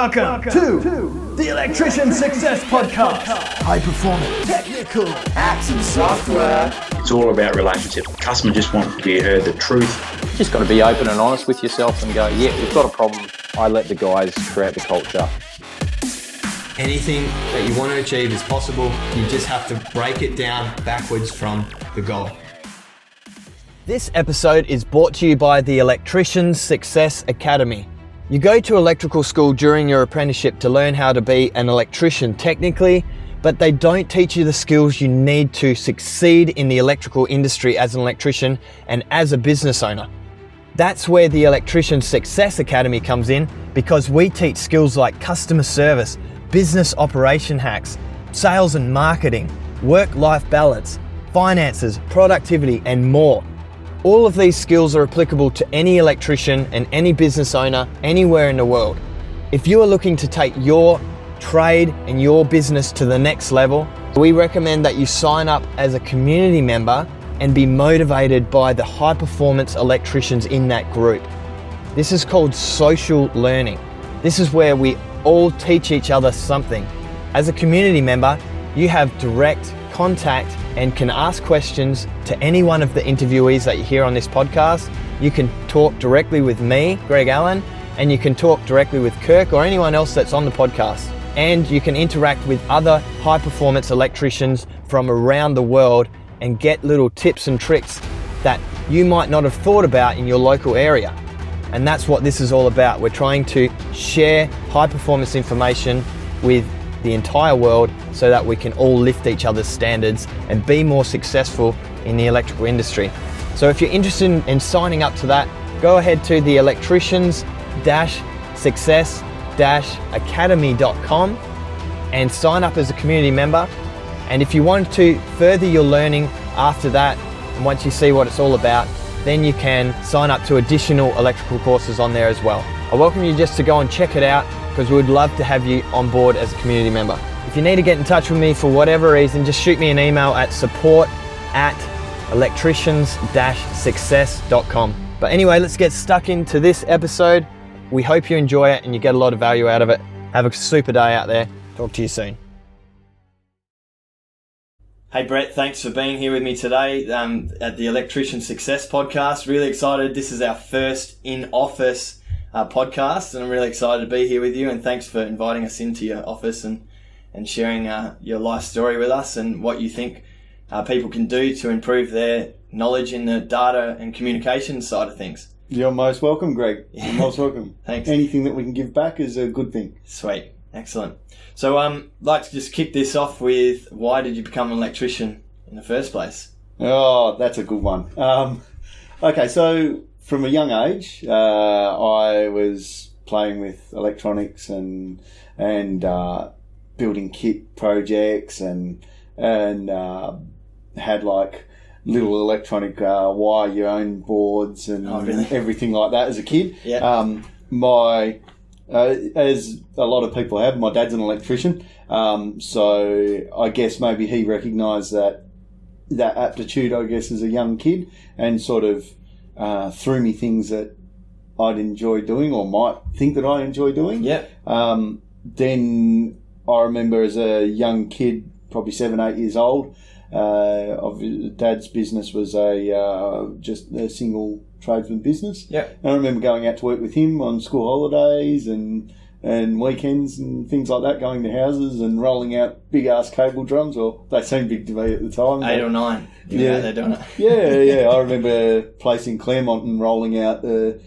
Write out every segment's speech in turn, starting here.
Welcome, to, the Electrician Success Podcast. High performance, technical, apps and software. It's all about relationship. Customer just want to be heard the truth. You just got to be open and honest with yourself and go, yeah, we've got a problem. I let the guys create the culture. Anything that you want to achieve is possible. You just have to break it down backwards from the goal. This episode is brought to you by the Electrician Success Academy. You go to electrical school during your apprenticeship to learn how to be an electrician technically, but they don't teach you the skills you need to succeed in the electrical industry as an electrician and as a business owner. That's where the Electrician Success Academy comes in because we teach skills like customer service, business operation hacks, sales and marketing, work life balance, finances, productivity, and more. All of these skills are applicable to any electrician and any business owner anywhere in the world. If you are looking to take your trade and your business to the next level, we recommend that you sign up as a community member and be motivated by the high performance electricians in that group. This is called social learning. This is where we all teach each other something. As a community member, you have direct contact and can ask questions to any one of the interviewees that you hear on this podcast. You can talk directly with me, Greg Allen, and you can talk directly with Kirk or anyone else that's on the podcast. And you can interact with other high performance electricians from around the world and get little tips and tricks that you might not have thought about in your local area. And that's what this is all about. We're trying to share high performance information with the entire world so that we can all lift each other's standards and be more successful in the electrical industry. So if you're interested in signing up to that, go ahead to the electricians success academy.com and sign up as a community member. And if you want to further your learning after that, and once you see what it's all about, then you can sign up to additional electrical courses on there as well. I welcome you just to go and check it out because we would love to have you on board as a community member. If you need to get in touch with me for whatever reason, just shoot me an email at support at electricians-success.com. But anyway, let's get stuck into this episode. We hope you enjoy it and you get a lot of value out of it. Have a super day out there. Talk to you soon. Hey Brett, thanks for being here with me today um, at the Electrician Success Podcast. Really excited. This is our first in office uh, podcast, and I'm really excited to be here with you. And thanks for inviting us into your office and and sharing uh, your life story with us and what you think uh, people can do to improve their knowledge in the data and communication side of things. You're most welcome, Greg. You're most welcome. Thanks. Anything that we can give back is a good thing. Sweet, excellent. So, um, like to just kick this off with why did you become an electrician in the first place? Oh, that's a good one. Um, okay, so from a young age, uh, I was playing with electronics and and uh, building kit projects and and uh, had like little electronic uh, wire your own boards and Oh, really? everything like that as a kid. Yeah. Um, my uh, as a lot of people have, my dad's an electrician, um, so I guess maybe he recognised that that aptitude, I guess, as a young kid, and sort of uh, threw me things that I'd enjoy doing or might think that I enjoy doing. Yeah. Um, then I remember as a young kid, probably seven, eight years old, uh, of dad's business was a uh, just a single tradesman business. Yeah. And I remember going out to work with him on school holidays and and weekends and things like that, going to houses and rolling out big ass cable drums. Or they seemed big to me at the time. Eight or nine. Yeah. there doing it. yeah, yeah. I remember placing Claremont and rolling out the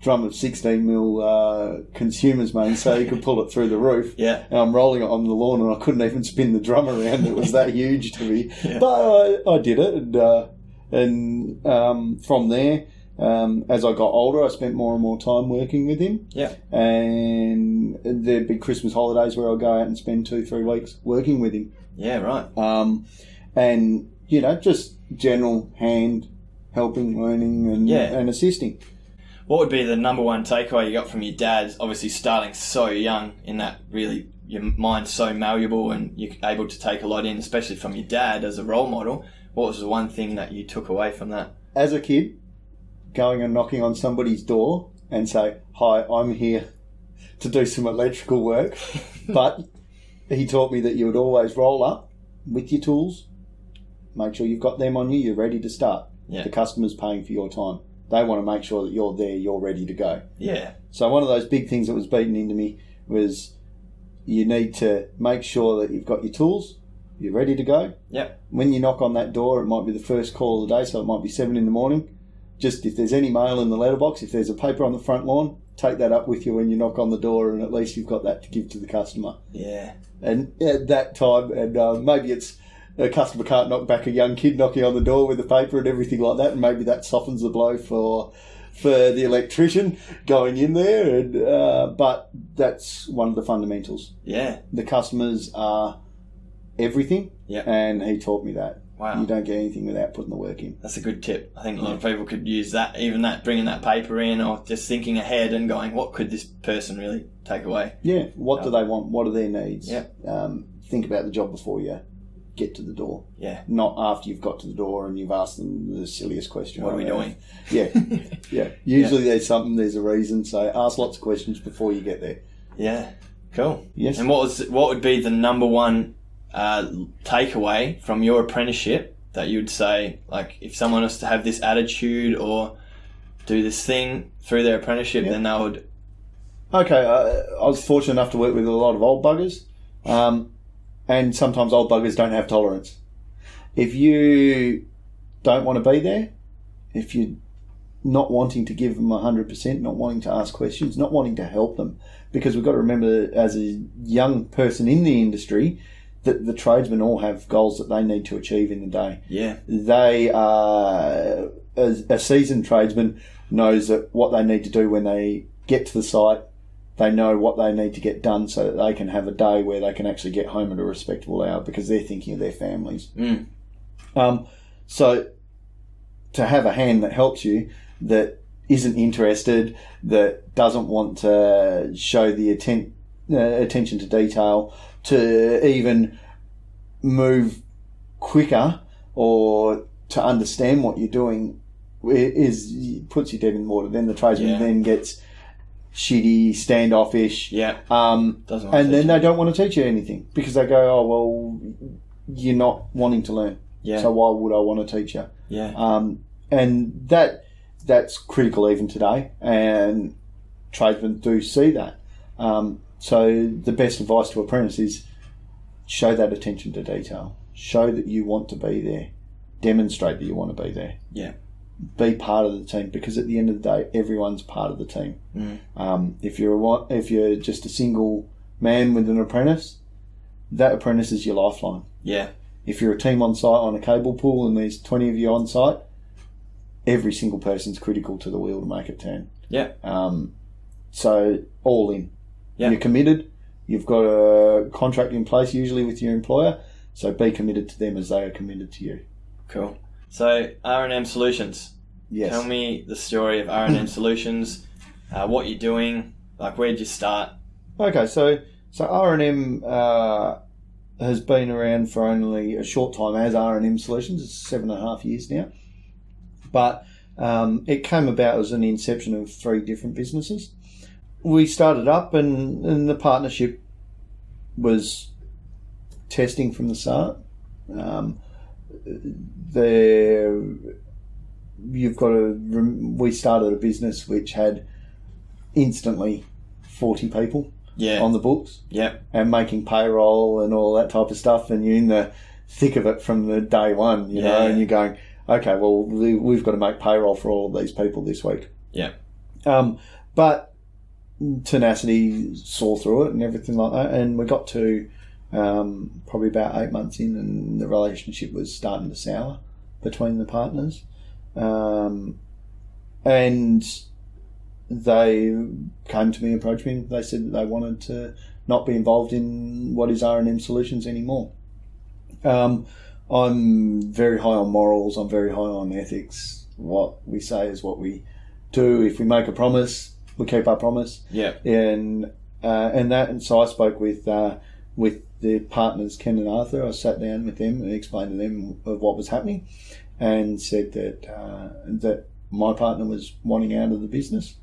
drum of 16 mil uh, consumers, main, so you could pull it through the roof. Yeah. And I'm rolling it on the lawn, and I couldn't even spin the drum around. It was that huge to me. But I, I did it, and uh, and um, from there. Um, as I got older, I spent more and more time working with him, Yeah. and there'd be Christmas holidays where I'd go out and spend two, three weeks working with him Yeah. Right. um, and you know just general hand helping, learning, and Yeah. and assisting. What would be the number one takeaway you got from your dad? Obviously, starting so young in that really your mind's so malleable and you're able to take a lot in, especially from your dad as a role model. What was the one thing that you took away from that? As a kid, going and knocking on somebody's door and say, "Hi, I'm here to do some electrical work, but he taught me that you would always roll up with your tools, make sure you've got them on you, you're ready to start. Yeah. The customer's paying for your time. They want to make sure that you're there, you're ready to go. Yeah. So one of those big things that was beaten into me was you need to make sure that you've got your tools, you're ready to go. Yep. When you knock on that door, it might be the first call of the day, so it might be seven in the morning. Just if there's any mail in the letterbox, if there's a paper on the front lawn, take that up with you when you knock on the door, and at least you've got that to give to the customer. Yeah. And at that time, and uh, maybe it's a customer can't knock back a young kid knocking on the door with the paper and everything like that, and maybe that softens the blow for for the electrician going in there. And uh, but that's one of the fundamentals. Yeah. The customers are everything, Yeah. and he taught me that. Wow. You don't get anything without putting the work in. That's a good tip. I think a lot of people could use that, even that, bringing that paper in or just thinking ahead and going, what could this person really take away? Yeah. What do they want? What are their needs? Yeah. Um, think about the job before you get to the door. Yeah. Not after you've got to the door and you've asked them the silliest question. What are we on doing? Yeah, yeah. Usually there's something, there's a reason. So ask lots of questions before you get there. Yeah. Cool. Yes. And what was what would be the number one uh, takeaway from your apprenticeship that you would say, like, if someone was to have this attitude or do this thing through their apprenticeship, Yeah. then they would. Okay, uh, I was fortunate enough to work with a lot of old buggers, um, and sometimes old buggers don't have tolerance. If you don't want to be there, if you're not wanting to give them 100%, not wanting to ask questions, not wanting to help them, because we've got to remember as a young person in the industry that the tradesmen all have goals that they need to achieve in the day. Yeah. they are a, a seasoned tradesman knows that what they need to do when they get to the site they know what they need to get done so that they can have a day where they can actually get home at a respectable hour because they're thinking of their families Mm. um, so to have a hand that helps you that isn't interested that doesn't want to show the atten- uh, attention to detail to even move quicker or to understand what you're doing is puts you dead in the water. Then the tradesman Yeah. then gets shitty, standoffish, Yeah. um, and then teach they don't want to teach you anything because they go, "Oh well, you're not wanting to learn, Yeah. so why would I want to teach you?" yeah. Um, and that that's critical even today, and tradesmen do see that. Um, so the best advice to apprentices is show that attention to detail. Show that you want to be there. Demonstrate that you want to be there. Yeah. Be part of the team because at the end of the day, everyone's part of the team. Mm. Um, if you're a, if you're just a single man with an apprentice, that apprentice is your lifeline Yeah. if you're a team on site on a cable pool and there's 20 of you on site, every single person's critical to the wheel to make it turn. Yeah. Um, so all in. Yeah. You're committed. You've got a contract in place usually with your employer. So be committed to them as they are committed to you. Cool. So R&M Solutions. Yes. Tell me the story of R&M Solutions. Uh, what you're doing. Like, where'd you start? Okay, so so R and M uh, has been around for only a short time as R and M Solutions. It's seven and a half years now, but um, it came about as an inception of three different businesses. We started up, and, and the partnership was testing from the start. Um, there, you've got to. We started a business which had instantly forty people Yeah. on the books yep. and making payroll and all that type of stuff, and you're in the thick of it from the day one, you know, and you're going, okay, well, we- we've got to make payroll for all of these people this week. Yeah. Um, but tenacity saw through it and everything like that, and we got to um, probably about eight months in, and the relationship was starting to sour between the partners, um, and they came to me, approached me, they said that they wanted to not be involved in what is R and M Solutions anymore. Um, I'm very high on morals. I'm very high on ethics. What we say is what we do. If we make a promise, we keep our promise Yeah. and uh, and that and so I spoke with uh, with the partners Ken and Arthur. I sat down with them and explained to them of what was happening, and said that uh, that my partner was wanting out of the business.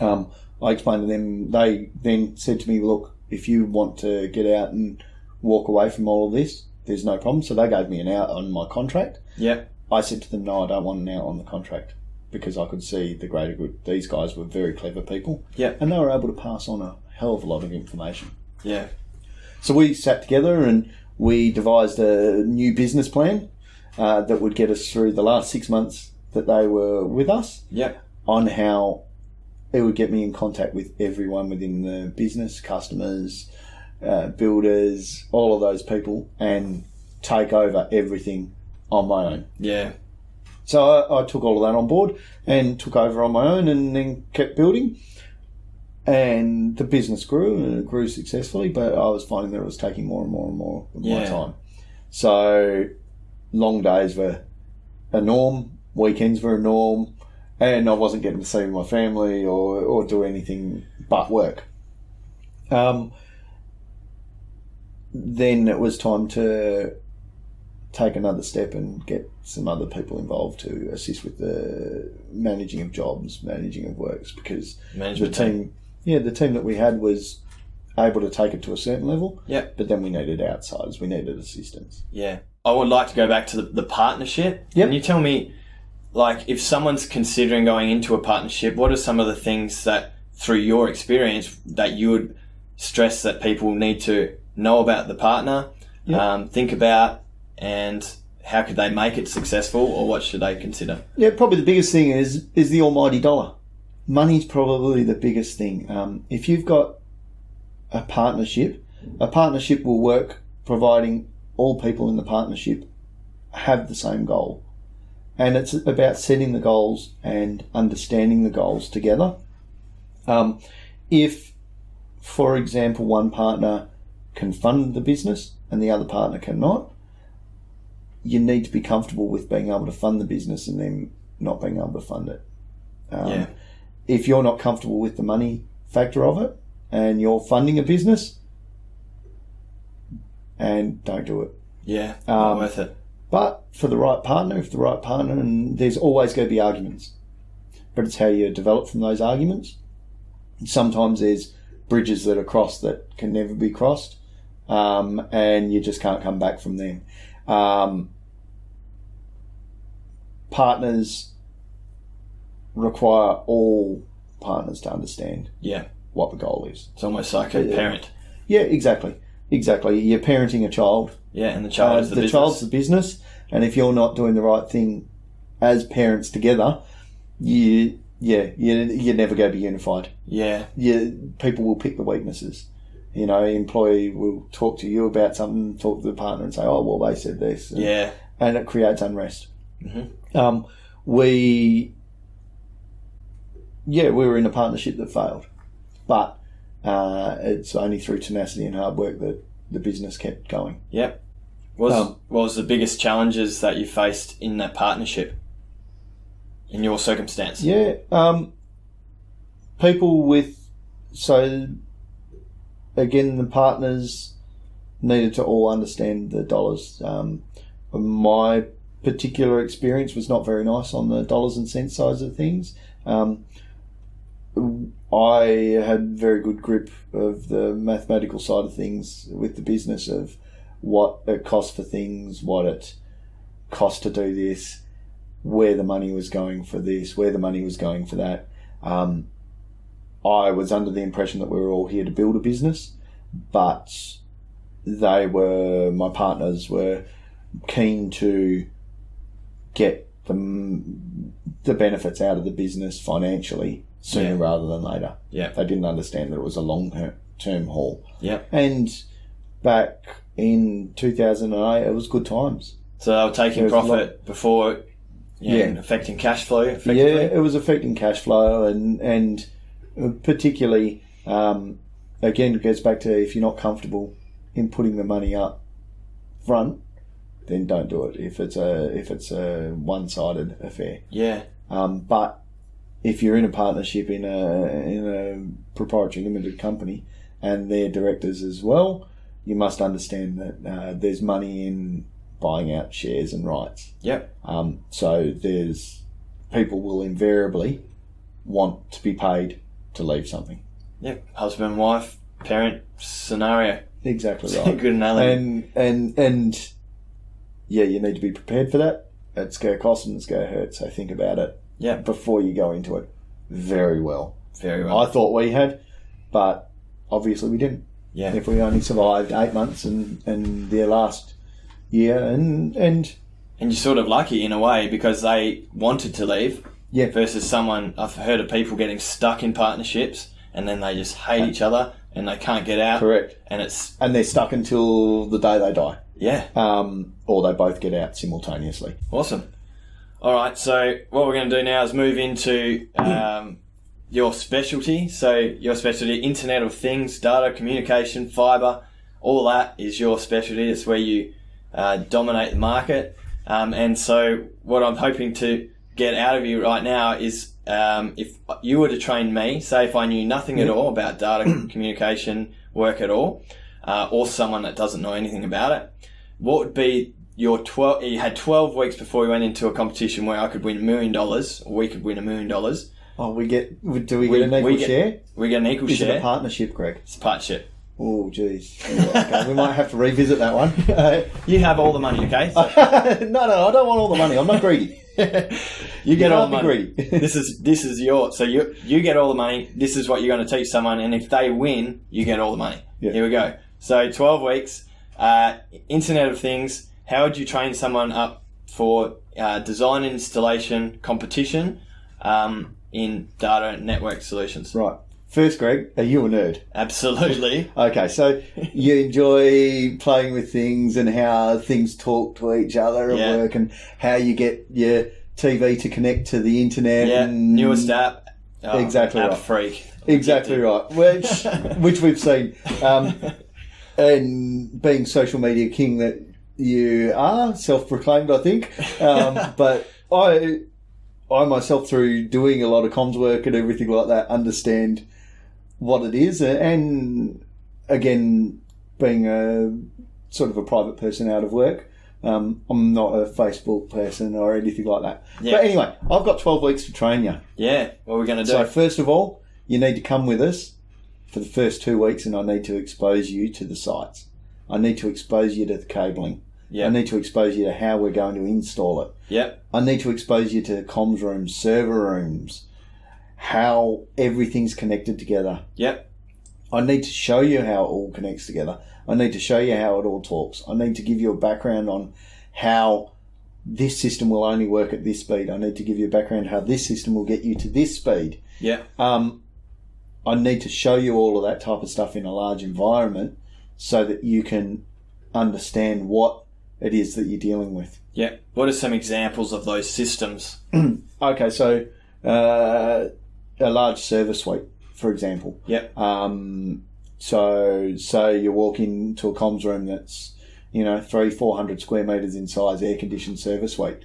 Um, I explained to them. They then said to me, "Look, if you want to get out and walk away from all of this, there's no problem." So they gave me an out on my contract. Yep. I said to them, "No, I don't want an out on the contract." Because I could see the greater good. These guys were very clever people, Yeah. and they were able to pass on a hell of a lot of information. Yeah. So we sat together and we devised a new business plan uh, that would get us through the last six months that they were with us Yep. on how it would get me in contact with everyone within the business, customers, uh, builders, all of those people, and take over everything on my own. Yeah. So I, I took all of that on board and took over on my own and then kept building. And the business grew and it grew successfully, but I was finding that it was taking more and more and more of my time. So long days were a norm, weekends were a norm, and I wasn't getting to see my family or, or do anything but work. Um, then it was time to take another step and get some other people involved to assist with the managing of jobs, managing of works, because the Management team, yeah, the team that we had was able to take it to a certain level. Yep. But then we needed outsiders, we needed assistance. Yeah. I would like to go back to the, the partnership. Yep. Can you tell me, like, if someone's considering going into a partnership, what are some of the things that, through your experience, that you would stress that people need to know about the partner, Yep. um, think about, and how could they make it successful, or what should they consider? Yeah, probably the biggest thing is is the almighty dollar. Money's probably the biggest thing. Um, if you've got a partnership, a partnership will work providing all people in the partnership have the same goal. And it's about setting the goals and understanding the goals together. Um, if, for example, one partner can fund the business and the other partner cannot, you need to be comfortable with being able to fund the business and then not being able to fund it. Um, Yeah. If you're not comfortable with the money factor of it and you're funding a business, and don't do it. Yeah, not Um, worth it. But for the right partner, if the right partner, and there's always going to be arguments, but it's how you develop from those arguments. Sometimes there's bridges that are crossed that can never be crossed, um, and you just can't come back from them. Um, partners require all partners to understand Yeah, what the goal is. it's almost like a Yeah. parent. Yeah, exactly, exactly. You're parenting a child, Yeah, and the child uh, is the, the business. child's the business, and if you're not doing the right thing as parents together, you yeah you you're never going to be unified. Yeah, You people will pick the weaknesses. You know, employee will talk to you about something, talk to the partner, and say, "Oh, well, they said this," and, yeah, and it creates unrest. Mhm. Um, we yeah, we were in a partnership that failed, but uh, it's only through tenacity and hard work that the business kept going. yep. Was Um, what was the biggest challenges that you faced in that partnership? In your circumstance? Yeah, um, people with so again the partners needed to all understand the dollars. Um, my particular experience was not very nice on the dollars and cents side of things. Um, I had very good grip of the mathematical side of things with the business of what it cost for things, what it cost to do this, where the money was going for this, where the money was going for that. Um, I was under the impression that we were all here to build a business, but they were, my partners were keen to get the, the benefits out of the business financially sooner Yeah. rather than later. Yeah. They didn't understand that it was a long term haul. Yep. And back in 2008, it was good times. So they were taking There was a profit before yeah, Yeah. affecting cash flow. Yeah, it was affecting cash flow and and particularly um, again it goes back to if you're not comfortable in putting the money up front, then don't do it. If it's a if it's a one sided affair, Yeah. um, but if you're in a partnership in a in a proprietary limited company and they're directors as well, you must understand that uh, there's money in buying out shares and rights. Yep. Um, so there's people will invariably want to be paid to leave something. Yep. Husband, wife, parent scenario. Exactly right. Good analogy. and and and yeah, you need to be prepared for that. It's going to cost and it's going to hurt. So think about it yeah. before you go into it very well. Very well. I thought we had, but obviously we didn't. yeah. If we only survived eight months and and their last year and and And you're sort of lucky in a way because they wanted to leave yeah, versus someone I've heard of people getting stuck in partnerships and then they just hate each other and they can't get out. correct. And it's And they're stuck until the day they die, yeah, um, or they both get out simultaneously. awesome. All right, so what we're going to do now is move into um, your specialty. So your specialty, Internet of Things, data communication, fiber, all that is your specialty. It's where you uh, dominate the market. Um, and so what I'm hoping to get out of you right now is um, if you were to train me, say if I knew nothing at all about data communication work at all, uh, or someone that doesn't know anything about it, what would be your 12 you had 12 weeks before we went into a competition where I could win a million dollars or we could win a million dollars Oh, we get do we, We- get an equal we get- share? we get an equal Is it share a partnership, Greg? it's a partnership Oh, jeez. Okay, we might have to revisit that one. you have all the money okay so no, no, I don't want all the money. I'm not greedy. you get all the money. this is this is your so you you get all the money. This is what you're going to teach someone and if they win you get all the money. Yeah. here we go. So 12 weeks uh, internet of things how would you train someone up for uh, design installation competition um, in data network solutions? Right. First, Greg, are you a nerd? absolutely Okay, so you enjoy playing with things and how things talk to each other at Yeah. work and how you get your TV to connect to the internet. yeah and newest app Oh, Exactly app right. freak Exactly right. Which, which we've seen. Um, and being social media king that you are, self-proclaimed, I think. Um, but I, I myself, through doing a lot of comms work and everything like that, understand what it is. And again, being a sort of a private person out of work, um, I'm not a Facebook person or anything like that. Yeah. But anyway, I've got 12 weeks to train you. yeah what are we going to do So first of all, you need to come with us for the first two weeks, and I need to expose you to the sites. I need to expose you to the cabling. Yeah. I need to expose you to how we're going to install it. yep I need to expose you to comms rooms, server rooms, how everything's connected together. yep I need to show you how it all connects together. I need to show you how it all talks. I need to give you a background on how this system will only work at this speed. I need to give you a background how this system will get you to this speed. Yeah. Um, I need to show you all of that type of stuff in a large environment so that you can understand what it is that you're dealing with. Yeah. what are some examples of those systems Okay, so uh, a large service suite, for example. yep Um, so, say you walk into a comms room that's, you know, three, four hundred square meters in size, air conditioned service suite.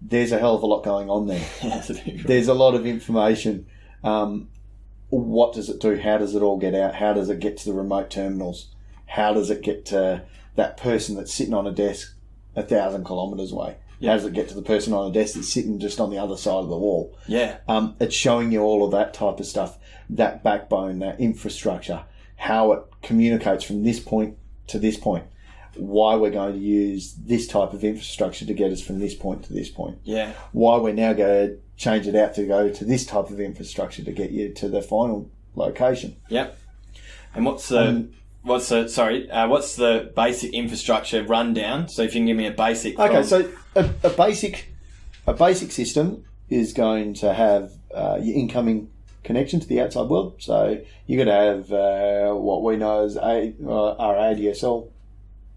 There's a hell of a lot going on there. There's a lot of information. Um, what does it do? How does it all get out? How does it get to the remote terminals? How does it get to that person that's sitting on a desk a thousand kilometers away? How does it get to the person on the desk that's sitting just on the other side of the wall? yeah Um, it's showing you all of that type of stuff, that backbone, that infrastructure, how it communicates from this point to this point, why we're going to use this type of infrastructure to get us from this point to this point, yeah why we're now going to change it out to go to this type of infrastructure to get you to the final location. Yep. And what's the Um, what's the sorry? Uh, what's the basic infrastructure rundown? So if you can give me a basic. Okay, so a, a basic a basic system is going to have uh, your incoming connection to the outside world. So you're going to have uh, what we know as a, uh, our ADSL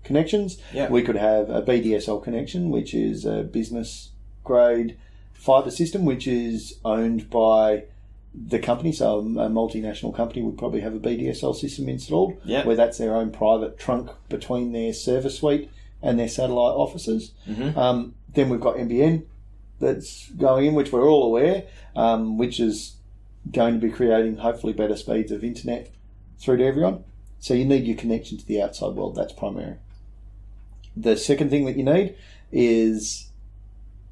connections. Yeah. We could have a BDSL connection, which is a business grade fiber system, which is owned by the company. So a multinational company would probably have a BDSL system installed, Yeah. where that's their own private trunk between their server suite and their satellite offices. Mhm. Um, then we've got NBN that's going in, which we're all aware, um, which is going to be creating hopefully better speeds of internet through to everyone. So you need your connection to the outside world. That's primary. The second thing that you need is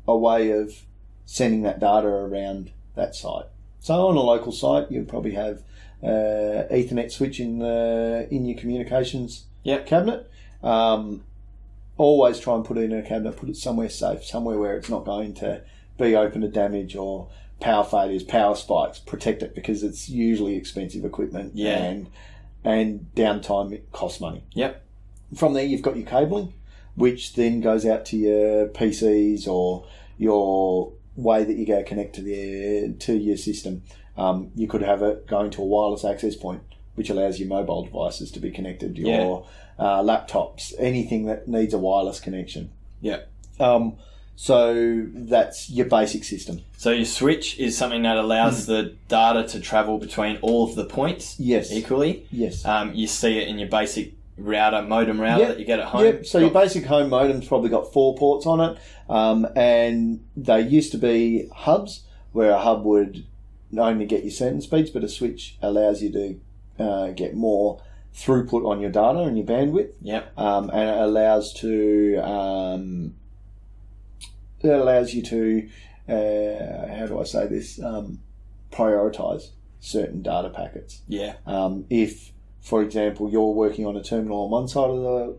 a way of sending that data around that site. So on a local site, you'd probably have uh, Ethernet switch in the in your communications Yep. cabinet. Um, always try and put it in a cabinet. Put it somewhere safe, somewhere where it's not going to be open to damage or power failures, power spikes. Protect it because it's usually expensive equipment. Yeah. and and downtime costs money. Yep. From there, you've got your cabling, which then goes out to your PCs or your way that you go connect to the to your system. Um, you could have it going to a wireless access point, which allows your mobile devices to be connected, your uh, laptops, anything that needs a wireless connection. Yep. Um, so that's your basic system. So your switch is something that allows the data to travel between all of the points Yes. equally. Yes. Um, you see it in your basic router, modem router Yep. that you get at home. Yep. So your basic home modem's probably got four ports on it, um, and they used to be hubs where a hub would only get you certain speeds, but a switch allows you to uh, get more throughput on your data and your bandwidth, Yep. um, and it allows to um, it allows you to uh, how do I say this um, prioritize certain data packets. Yeah. Um, if, for example, you're working on a terminal on one side of the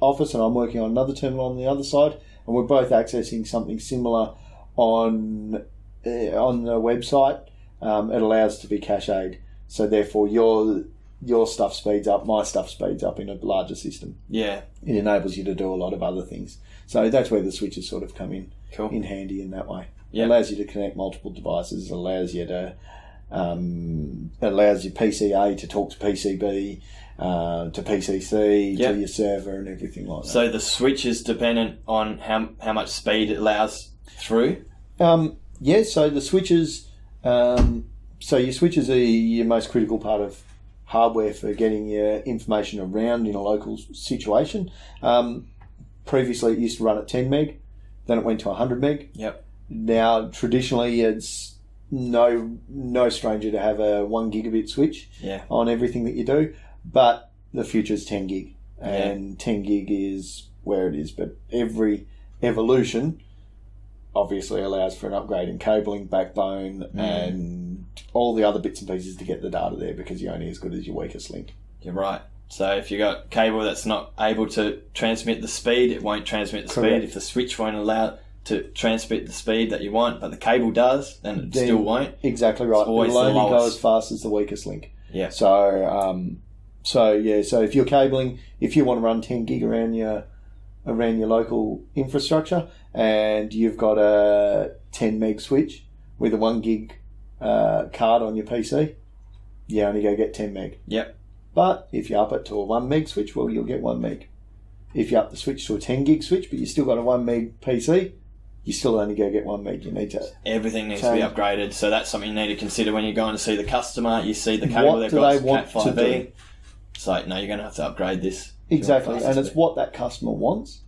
office and I'm working on another terminal on the other side, and we're both accessing something similar on uh, on the website, um, it allows to be cached. So therefore, your your stuff speeds up, my stuff speeds up in a larger system. Yeah. It enables you to do a lot of other things. So that's where the switches sort of come in Cool. in handy in that way. Yeah. It allows you to connect multiple devices. It allows you to um, it allows your PCA to talk to PCB, uh, to PCC, Yeah. to your server, and everything like that. So the switch is dependent on how how much speed it allows through. Um, yeah, so the switches, um, so your switches are your most critical part of hardware for getting your information around in a local situation. Um, previously, it used to run at 10 meg, then it went to 100 meg. Yep. Now, traditionally, it's no no stranger to have a one gigabit switch Yeah. on everything that you do, but the future is 10 gig, and 10 gig is where it is. But every evolution obviously allows for an upgrade in cabling, backbone, mm. and all the other bits and pieces to get the data there because you're only as good as your weakest link. You're right. So if you've got cable that's not able to transmit the speed, it won't transmit the Correct. speed. If the switch won't allow to transmit the speed that you want, but the cable does, then it Then- still won't. Exactly right. always It'll only go as fast as the weakest link. Yeah. So, um, so yeah. So if you're cabling, if you want to run 10 gig around your around your local infrastructure, and you've got a 10 meg switch with a one gig uh, card on your PC, you only go get 10 meg. Yep. But if you up it to a one meg switch, well, you'll get one meg. If you up the switch to a 10 gig switch, but you still got a one meg PC, you still only go get one meg. You need to Everything needs to be upgraded, so that's something you need to consider when you're going to see the customer. You see the cable What they've got they want Cat to 5e. do? It's like, no, you're going to have to upgrade this. if you want Exactly, and it's speed. what that customer wants.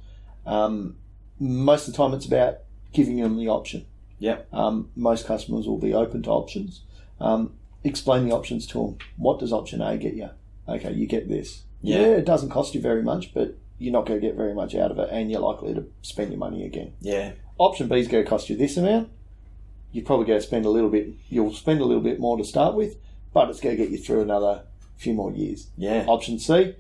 Um, most of the time, it's about giving them the option. Yep. Um, most customers will be open to options. Um, explain the options to them. What does option A get you? Okay, you get this. Yeah. it doesn't cost you very much, but you're not going to get very much out of it, and you're likely to spend your money again. Yeah. Option B is going to cost you this amount. You're probably going to spend a little bit. You'll spend a little bit more to start with, but it's going to get you through another few more years. Yeah. Option C,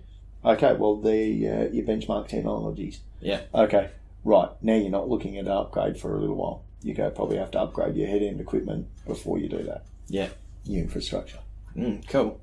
okay, well, the uh, your benchmark technologies. Yeah. Okay, right. Now you're not looking at an upgrade for a little while. You're going to probably have to upgrade your head end equipment before you do that. Yeah. Your infrastructure. Mm, cool.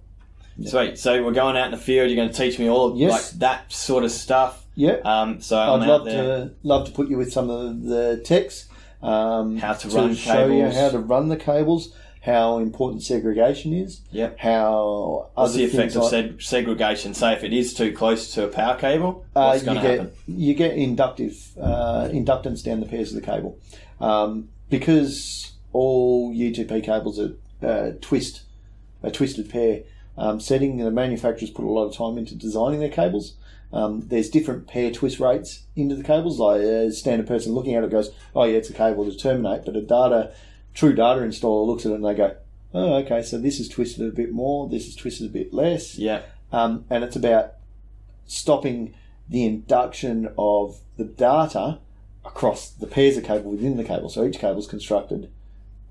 Sweet. So we're going out in the field. You're going to teach me all of Yes. like that sort of stuff. Yeah. Um, so I'd out love there. to love to put you with some of the techs. Um, How to run show you cables. how to run the cables, how important segregation is. Yep. How What's the effect of like- seg- segregation? Say if it is too close to a power cable, Uh, what's you going to get happen? you get inductive uh, inductance down the pairs of the cable um, because all UTP cables are uh, twist a twisted pair um, setting. The manufacturers put a lot of time into designing their cables. Um, there's different pair twist rates into the cables. Like a standard person looking at it goes, "Oh yeah, it's a cable to terminate," but a data true data installer looks at it and they go, "Oh okay, so this is twisted a bit more. This is twisted a bit less." Yeah. um, and it's about stopping the induction of the data across the pairs of cable within the cable. So each cable is constructed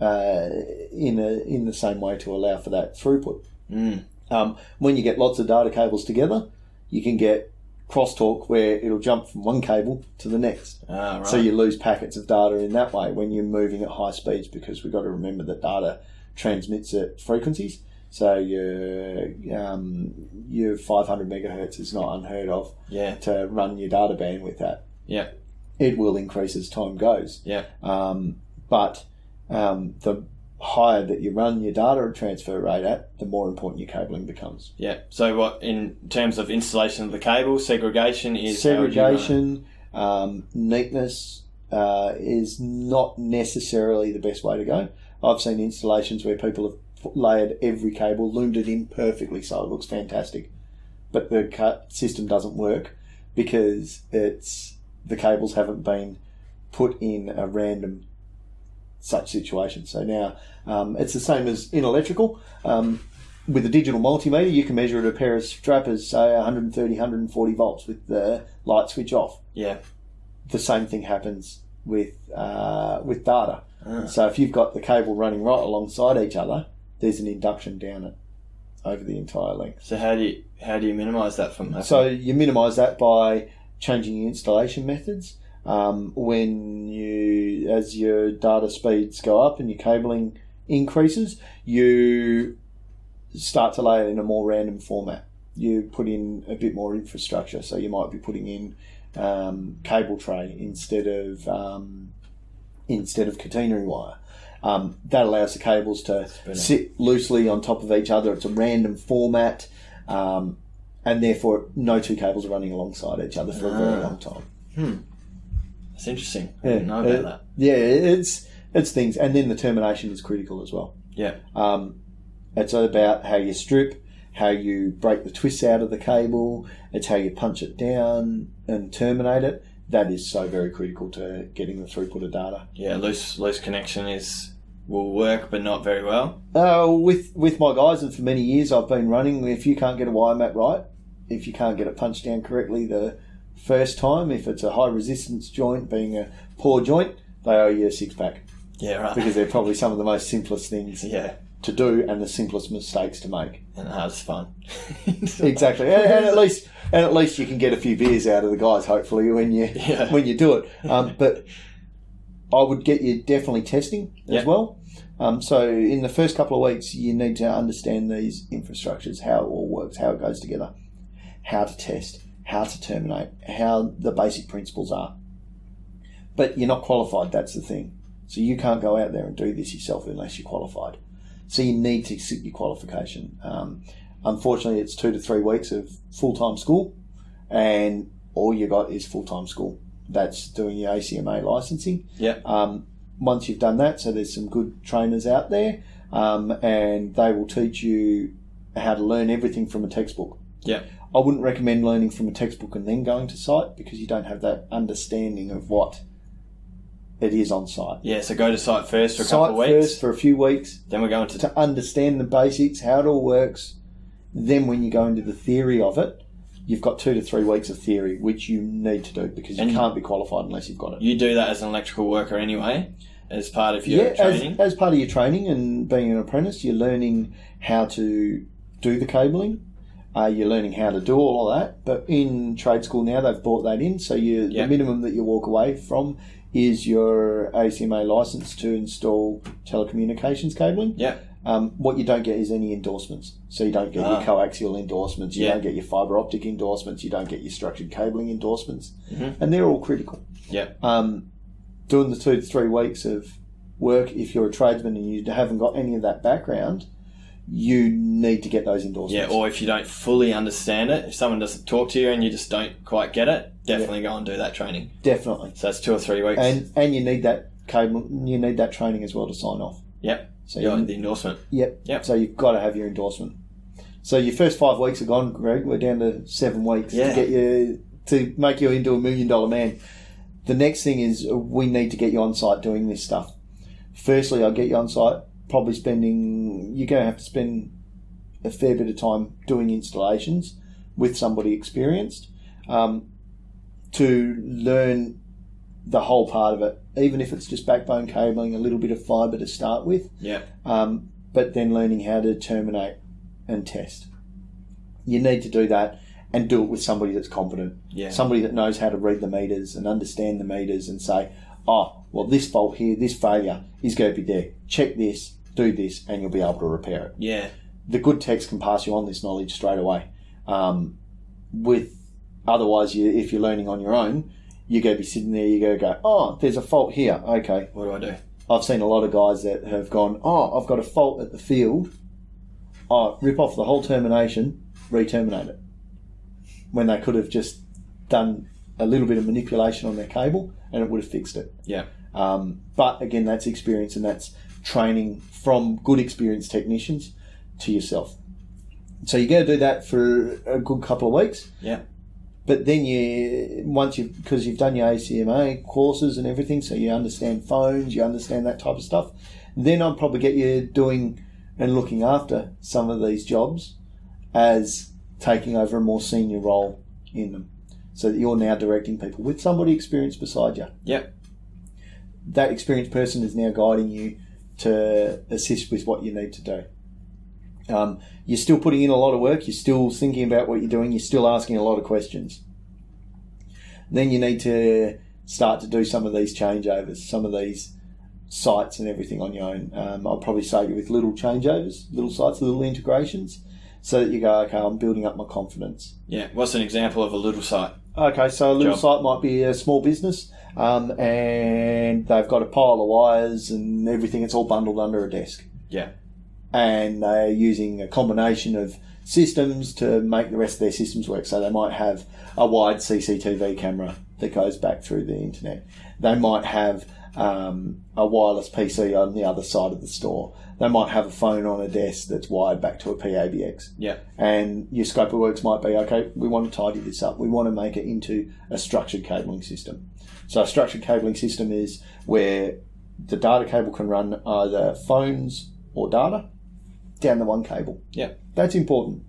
uh, in a in the same way to allow for that throughput. Mm. Um, when you get lots of data cables together, you can get crosstalk where it'll jump from one cable to the next. Ah, right. So you lose packets of data in that way when you're moving at high speeds because we've got to remember that data transmits at frequencies. So your um, your 500 megahertz is not unheard of yeah, to run your data bandwidth at. yeah, It will increase as time goes. yeah, Um, but um, the higher that you run your data transfer rate at, the more important your cabling becomes. yeah. So, what in terms of installation of the cable, segregation is how would you run it? Segregation, um, neatness uh, is not necessarily the best way to go. I've seen installations where people have layered every cable, loomed it in perfectly so it looks fantastic, but the system doesn't work because it's the cables haven't been put in a random such situations. So now um, it's the same as in electrical. Um, with a digital multimeter, you can measure at a pair of strappers, say 130, 140 volts with the light switch off. Yeah, The same thing happens with uh, with data. Ah. So if you've got the cable running right alongside each other, there's an induction down it over the entire length. So how do you how do you minimise that from happening? So you minimise that by changing your installation methods. Um, when you, as your data speeds go up and your cabling increases, you start to lay it in a more random format. You put in a bit more infrastructure, so you might be putting in um, cable tray instead of um, instead of catenary wire. Um, that allows the cables to sit loosely on top of each other. It's a random format, um, and therefore no two cables are running alongside each other for a very Ah. long time. That's interesting. I didn't know Yeah, about that. Yeah, it's it's things, and then the termination is critical as well. Yeah, Um, it's about how you strip, how you break the twists out of the cable. It's how you punch it down and terminate it. That is so very critical to getting the throughput of data. yeah. Loose loose connection is will work, but not very well. Uh, with with my guys, and for many years I've been running. If you can't get a wire map right, if you can't get it punched down correctly the first time, if it's a high resistance joint being a poor joint, they owe you a six pack Yeah, right. because they're probably some of the most simplest things yeah, to do and the simplest mistakes to make. and hardest fun. Exactly, and, and at least and at least you can get a few beers out of the guys. Hopefully, when you Yeah. when you do it. Um, but I would get you definitely testing as well. Um, so in the first couple of weeks, you need to understand these infrastructures, how it all works, how it goes together, how to test, how to terminate, how the basic principles are. But you're not qualified. That's the thing. So you can't go out there and do this yourself unless you're qualified. So you need to sit your qualification. Um, unfortunately, it's two to three weeks of full time school, and all you got is full time school. That's doing your ACMA licensing. Yeah. Um, once you've done that, so there's some good trainers out there, um, and they will teach you how to learn everything from a textbook. Yeah. I wouldn't recommend learning from a textbook and then going to site because you don't have that understanding of what it is on site. Yeah, so go to site first for a site couple of weeks. first for a few weeks Then we're going to to understand the basics, how it all works. Then, when you go into the theory of it, you've got two to three weeks of theory, which you need to do because you And- can't be qualified unless you've got it. you do that as an electrical worker anyway, as part of your training. as, as part of your training and being an apprentice, you're learning how to do the cabling. Uh, you're learning how to do all of that. But in trade school now, they've brought that in. So you, Yeah. the minimum that you walk away from is your ACMA license to install telecommunications cabling. yeah, Um, what you don't get is any endorsements. So you don't get Ah. your coaxial endorsements, you Yeah. don't get your fibre optic endorsements, you don't get your structured cabling endorsements, Mhm. and they're all critical. yeah, Um, doing the two to three weeks of work, if you're a tradesman and you haven't got any of that background, you need to get those endorsements. yeah. Or if you don't fully understand it, if someone doesn't talk to you and you just don't quite get it, definitely go and do that training. Definitely, So that's two or three weeks. and and you need that cable, you need that training as well to sign off. yep, So you the endorsement. Yep. Yep. So you've got to have your endorsement. So your first five weeks are gone, Greg. We're down to seven weeks Yeah. to get you to make you into a million dollar man. The next thing is we need to get you on site doing this stuff. Firstly, I'll get you on site. Probably spending you're going to have to spend a fair bit of time doing installations with somebody experienced um, to learn the whole part of it, even if it's just backbone cabling, a little bit of fibre to start with, Yeah. um, but then learning how to terminate and test. You need to do that and do it with somebody that's competent. Yeah. Somebody that knows how to read the meters and understand the meters and say, oh, well, this fault here, this failure is going to be there. Check this, do this, and you'll be able to repair it. Yeah. The good techs can pass you on this knowledge straight away. Um, with otherwise, you, if you're learning on your own, you're going to be sitting there. You're going to go, oh, there's a fault here. Okay, What do I do? I've seen a lot of guys that have gone, oh, I've got a fault at the field. Oh, rip off the whole termination, re-terminate it. When they could have just done a little bit of manipulation on their cable and it would have fixed it. Yeah. Um, but again, that's experience and that's training from good experienced technicians to yourself. So you to do that for a good couple of weeks. Yeah. But then you, once you, because you've done your ACMA courses and everything, so you understand phones, you understand that type of stuff. Then I'll probably get you doing and looking after some of these jobs as taking over a more senior role in them, so that you're now directing people with somebody experienced beside you. Yeah. That experienced person is now guiding you to assist with what you need to do. Um, you're still putting in a lot of work. You're still thinking about what you're doing. You're still asking a lot of questions. Then you need to start to do some of these changeovers, some of these sites and everything on your own. Um, I'll probably say with little changeovers, little sites, little integrations, so that you go, okay, I'm building up my confidence. Yeah. What's an example of a little site? Okay, so a little Job. site might be a small business, um, and they've got a pile of wires and everything. It's all bundled under a desk Yeah. and they're using a combination of systems to make the rest of their systems work. So they might have a wide CCTV camera that goes back through the internet. They might have um, a wireless PC on the other side of the store. They might have a phone on a desk that's wired back to a PABX. Yeah. And your scope of works might be okay, we want to tidy this up. We want to make it into a structured cabling system. So, a structured cabling system is where the data cable can run either phones or data down the one cable. Yeah. That's important.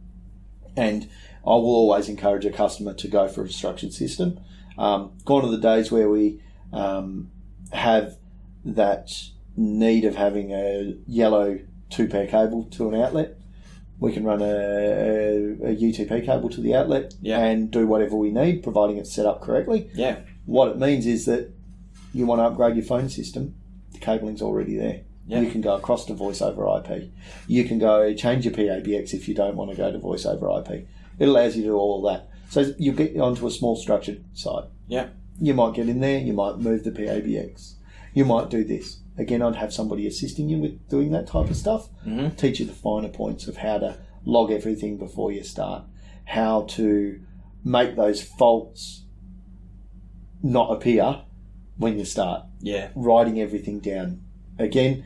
And I will always encourage a customer to go for a structured system. Um, gone are the days where we um, have that need of having a yellow two pair cable to an outlet. We can run a, a, a UTP cable to the outlet Yeah. and do whatever we need, providing it's set up correctly. Yeah. What it means is that you want to upgrade your phone system, the cabling's already there. Yeah. You can go across to voice over IP. You can go change your PABX if you don't want to go to voice over IP. It allows you to do all that. So you get onto a small structured site. Yeah. You might get in there, you might move the PABX. You might do this. Again, I'd have somebody assisting you with doing that type of stuff. Mhm. Teach you the finer points of how to log everything before you start, how to make those faults not appear when you start Yeah. writing everything down. Again,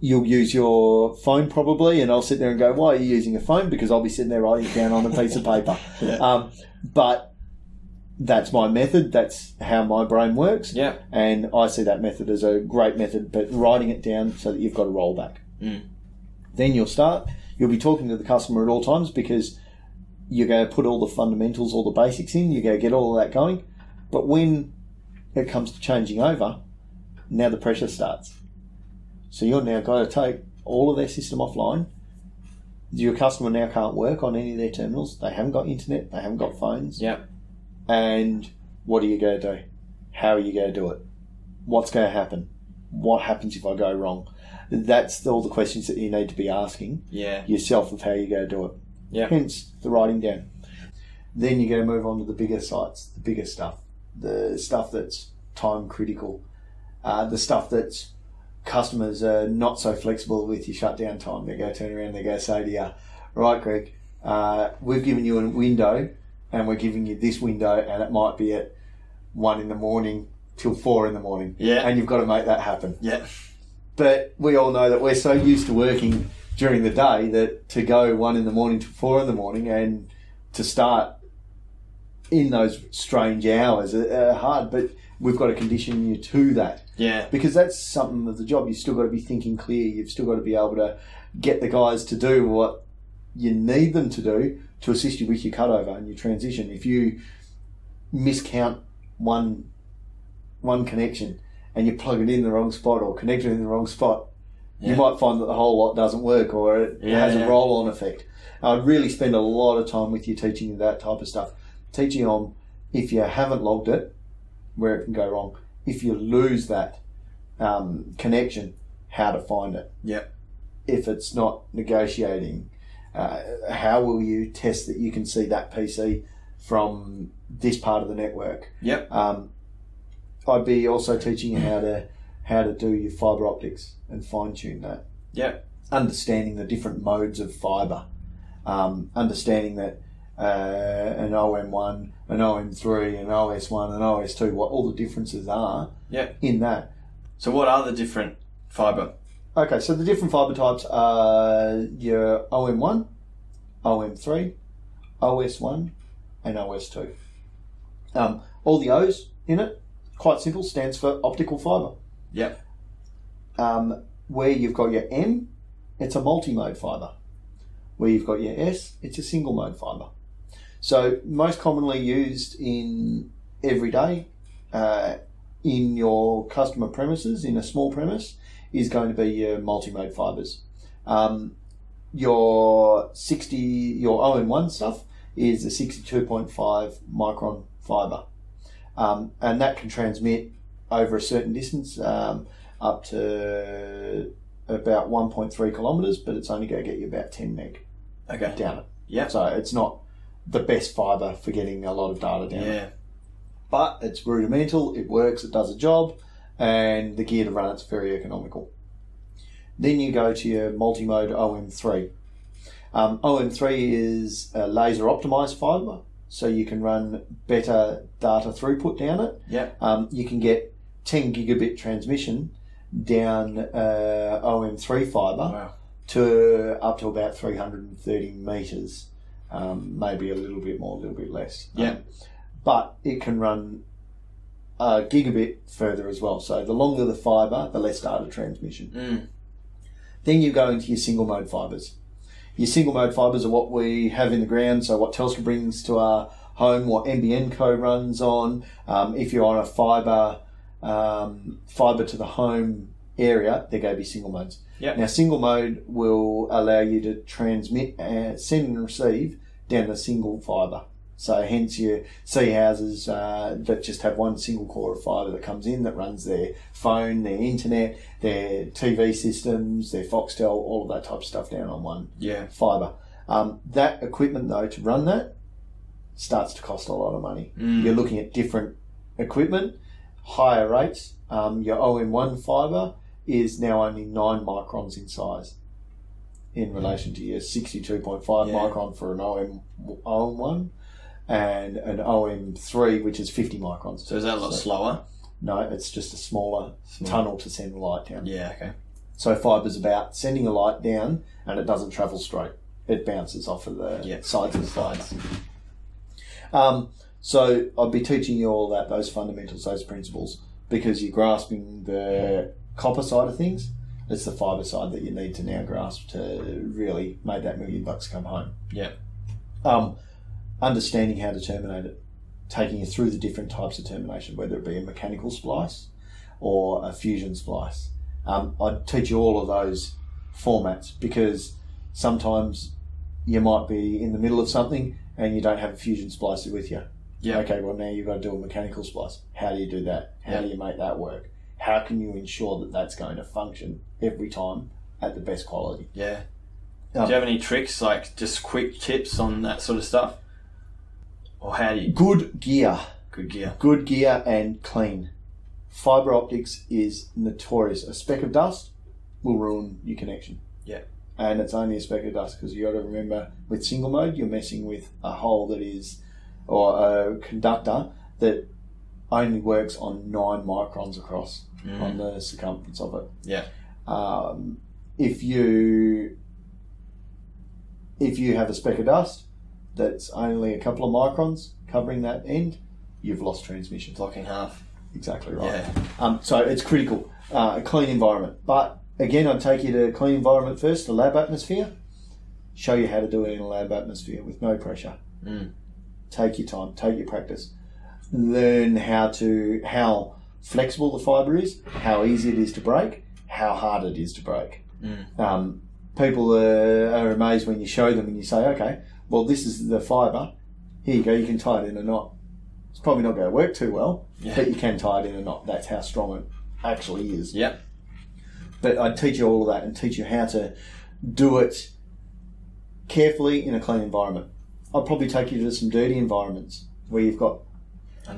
you'll use your phone probably, and I'll sit there and go, "Why are you using a phone?" Because I'll be sitting there writing it down on a piece of paper. Yeah. Um, but that's my method. That's how my brain works, Yeah. and I see that method as a great method. But writing it down so that you've got a rollback. Mm. Then you'll start. You'll be talking to the customer at all times because you're going to put all the fundamentals, all the basics in. You're going to get all of that going. But when it comes to changing over, now the pressure starts. So you're now got to take all of their system offline. Your customer now can't work on any of their terminals. They haven't got internet. They haven't got phones. Yeah. And what are you going to do? How are you going to do it? What's going to happen? What happens if I go wrong? That's all the questions that you need to be asking Yeah. yourself of how you're going to do it. Yeah. Hence the writing down. Then you're going to move on to the bigger sites, the bigger stuff, the stuff that's time critical, uh, the stuff that's customers are not so flexible with your shutdown time. They go turn around, they go say to you, right, Greg, uh, we've given you a window and we're giving you this window and it might be at one in the morning till four in the morning. Yeah. And you've got to make that happen. Yeah. But we all know that we're so used to working during the day that to go one in the morning to four in the morning and to start in those strange hours are, are hard. But we've got to condition you to that Yeah. because that's something of the job. You've still got to be thinking clear. You've still got to be able to get the guys to do what you need them to do to assist you with your cutover and your transition. If you miscount one one connection and you plug it in the wrong spot or connect it in the wrong spot, you might find that the whole lot doesn't work or it Yeah, has yeah. a roll on effect. I'd really spend a lot of time with you teaching you that type of stuff. Teaching on if you haven't logged it, where it can go wrong. If you lose that um, connection, how to find it. Yep. If it's not negotiating, uh, how will you test that you can see that PC from this part of the network? Yep. Um, I'd be also teaching you how to how to do your fiber optics and fine tune that. Yep. Understanding the different modes of fiber, um, understanding that uh, an OM1, an OM3, an OS1, an OS2, what all the differences are in that. So what are the different fiber? Okay, so the different fiber types are your OM1, OM3, OS1, and OS2. Um, all the O's in it, quite simple, stands for optical fiber. Yep. Um, where you've got your M, it's a multi-mode fiber. Where you've got your S, it's a single mode fiber. So most commonly used in everyday, uh, in your customer premises, in a small premise, is going to be your multi-mode fibers. Um, your 60, your OM1 stuff is a 62.5 micron fiber. Um, and that can transmit over a certain distance, um, up to about 1.3 kilometres, but it's only going to get you about 10 meg Okay. down it. Yep. So it's not the best fibre for getting a lot of data down. Yeah. But it's rudimental, it works, it does a job, and the gear to run it's very economical. Then you go to your multi-mode OM3. Um, OM3 is a laser optimized fibre, so you can run better data throughput down it. Yep. Um, you can get 10 gigabit transmission down uh, OM3 fibre Wow. to up to about 330 meters, um, maybe a little bit more, a little bit less. Yeah. Um, but it can run a gigabit further as well. So the longer the fiber, the less data transmission. Mm. Then you go into your single mode fibers. Your single mode fibers are what we have in the ground, so what Telstra brings to our home, what NBN Co runs on. Um, if you're on a fiber um, fiber to the home area, they're going to be single modes. Yep. Now, single mode will allow you to transmit, uh, send and receive down a single fiber. So, hence you see houses uh, that just have one single core of fibre that comes in that runs their phone, their internet, their TV systems, their Foxtel, all of that type of stuff down on one Yeah. fibre. Um, that equipment, though, to run that starts to cost a lot of money. You're looking at different equipment, higher rates. Um, your OM1 fibre is now only 9 microns in size in relation to your 62.5 Yeah. micron for an OM, OM1 and an OM3, which is 50 microns. So is that a lot slower? No, it's just a smaller tunnel to send the light down. Yeah. Okay. So fiber's about sending a light down and it doesn't travel straight. It bounces off of the Yeah. sides of the sides. Um, so I'll be teaching you all that, those fundamentals, those principles, because you're grasping the copper side of things. It's the fiber side that you need to now grasp to really make that million bucks come home. Yeah. Um, understanding how to terminate it, taking you through the different types of termination, whether it be a mechanical splice or a fusion splice. Um, I teach you all of those formats because sometimes you might be in the middle of something and you don't have a fusion splicer with you. Yeah. Okay, well now you've got to do a mechanical splice. How do you do that? How Yeah. do you make that work? How can you ensure that that's going to function every time at the best quality? Yeah. Um, Do you have any tricks, like just quick tips on that sort of stuff? Or how do you Good gear. good gear? good gear and clean. Fiber optics is notorious. A speck of dust will ruin your connection. Yeah. And it's only a speck of dust because you got to remember with single mode, you're messing with a hole that is, or a conductor that only works on nine microns across on the circumference of it. Yeah. Um, if you if you have a speck of dust that's only a couple of microns covering that end, you've lost transmission. Blocking half. Exactly right. Yeah. Um, so it's critical, uh, a clean environment. But again, I'd take you to a clean environment first, the lab atmosphere. Show you how to do it in a lab atmosphere with no pressure. Mm. Take your time, take your practice. Learn how to how flexible the fibre is, how easy it is to break, how hard it is to break. Um, people are, are amazed when you show them and you say, okay, well, this is the fibre. Here you go, you can tie it in a knot. It's probably not going to work too well, but you can tie it in a knot. That's how strong it actually is. Yep. But I'd teach you all of that and teach you how to do it carefully in a clean environment. I'd probably take you to some dirty environments where you've got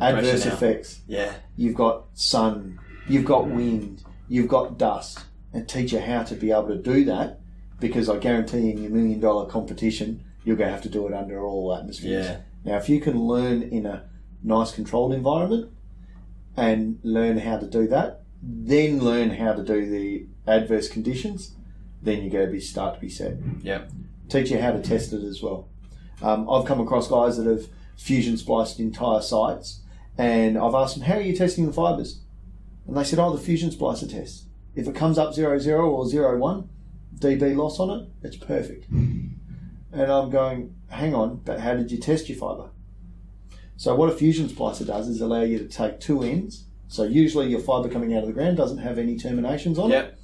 adverse effects. Yeah. You've got sun, you've got wind, you've got dust, and teach you how to be able to do that because I guarantee in your million dollar competition, you're going to have to do it under all atmospheres. Yeah. Now, if you can learn in a nice controlled environment and learn how to do that, then learn how to do the adverse conditions, then you go be start to be set. Yeah. Teach you how to test it as well. Um, I've come across guys that have fusion spliced entire sites, and I've asked them, "How are you testing the fibres? And they said, "Oh, the fusion splicer test. If it comes up zero zero or zero one dB loss on it, it's perfect." Hmm. And I'm going, "Hang on, but how did you test your fibre? So what a fusion splicer does is allow you to take two ends. So usually your fibre coming out of the ground doesn't have any terminations on it. Yep.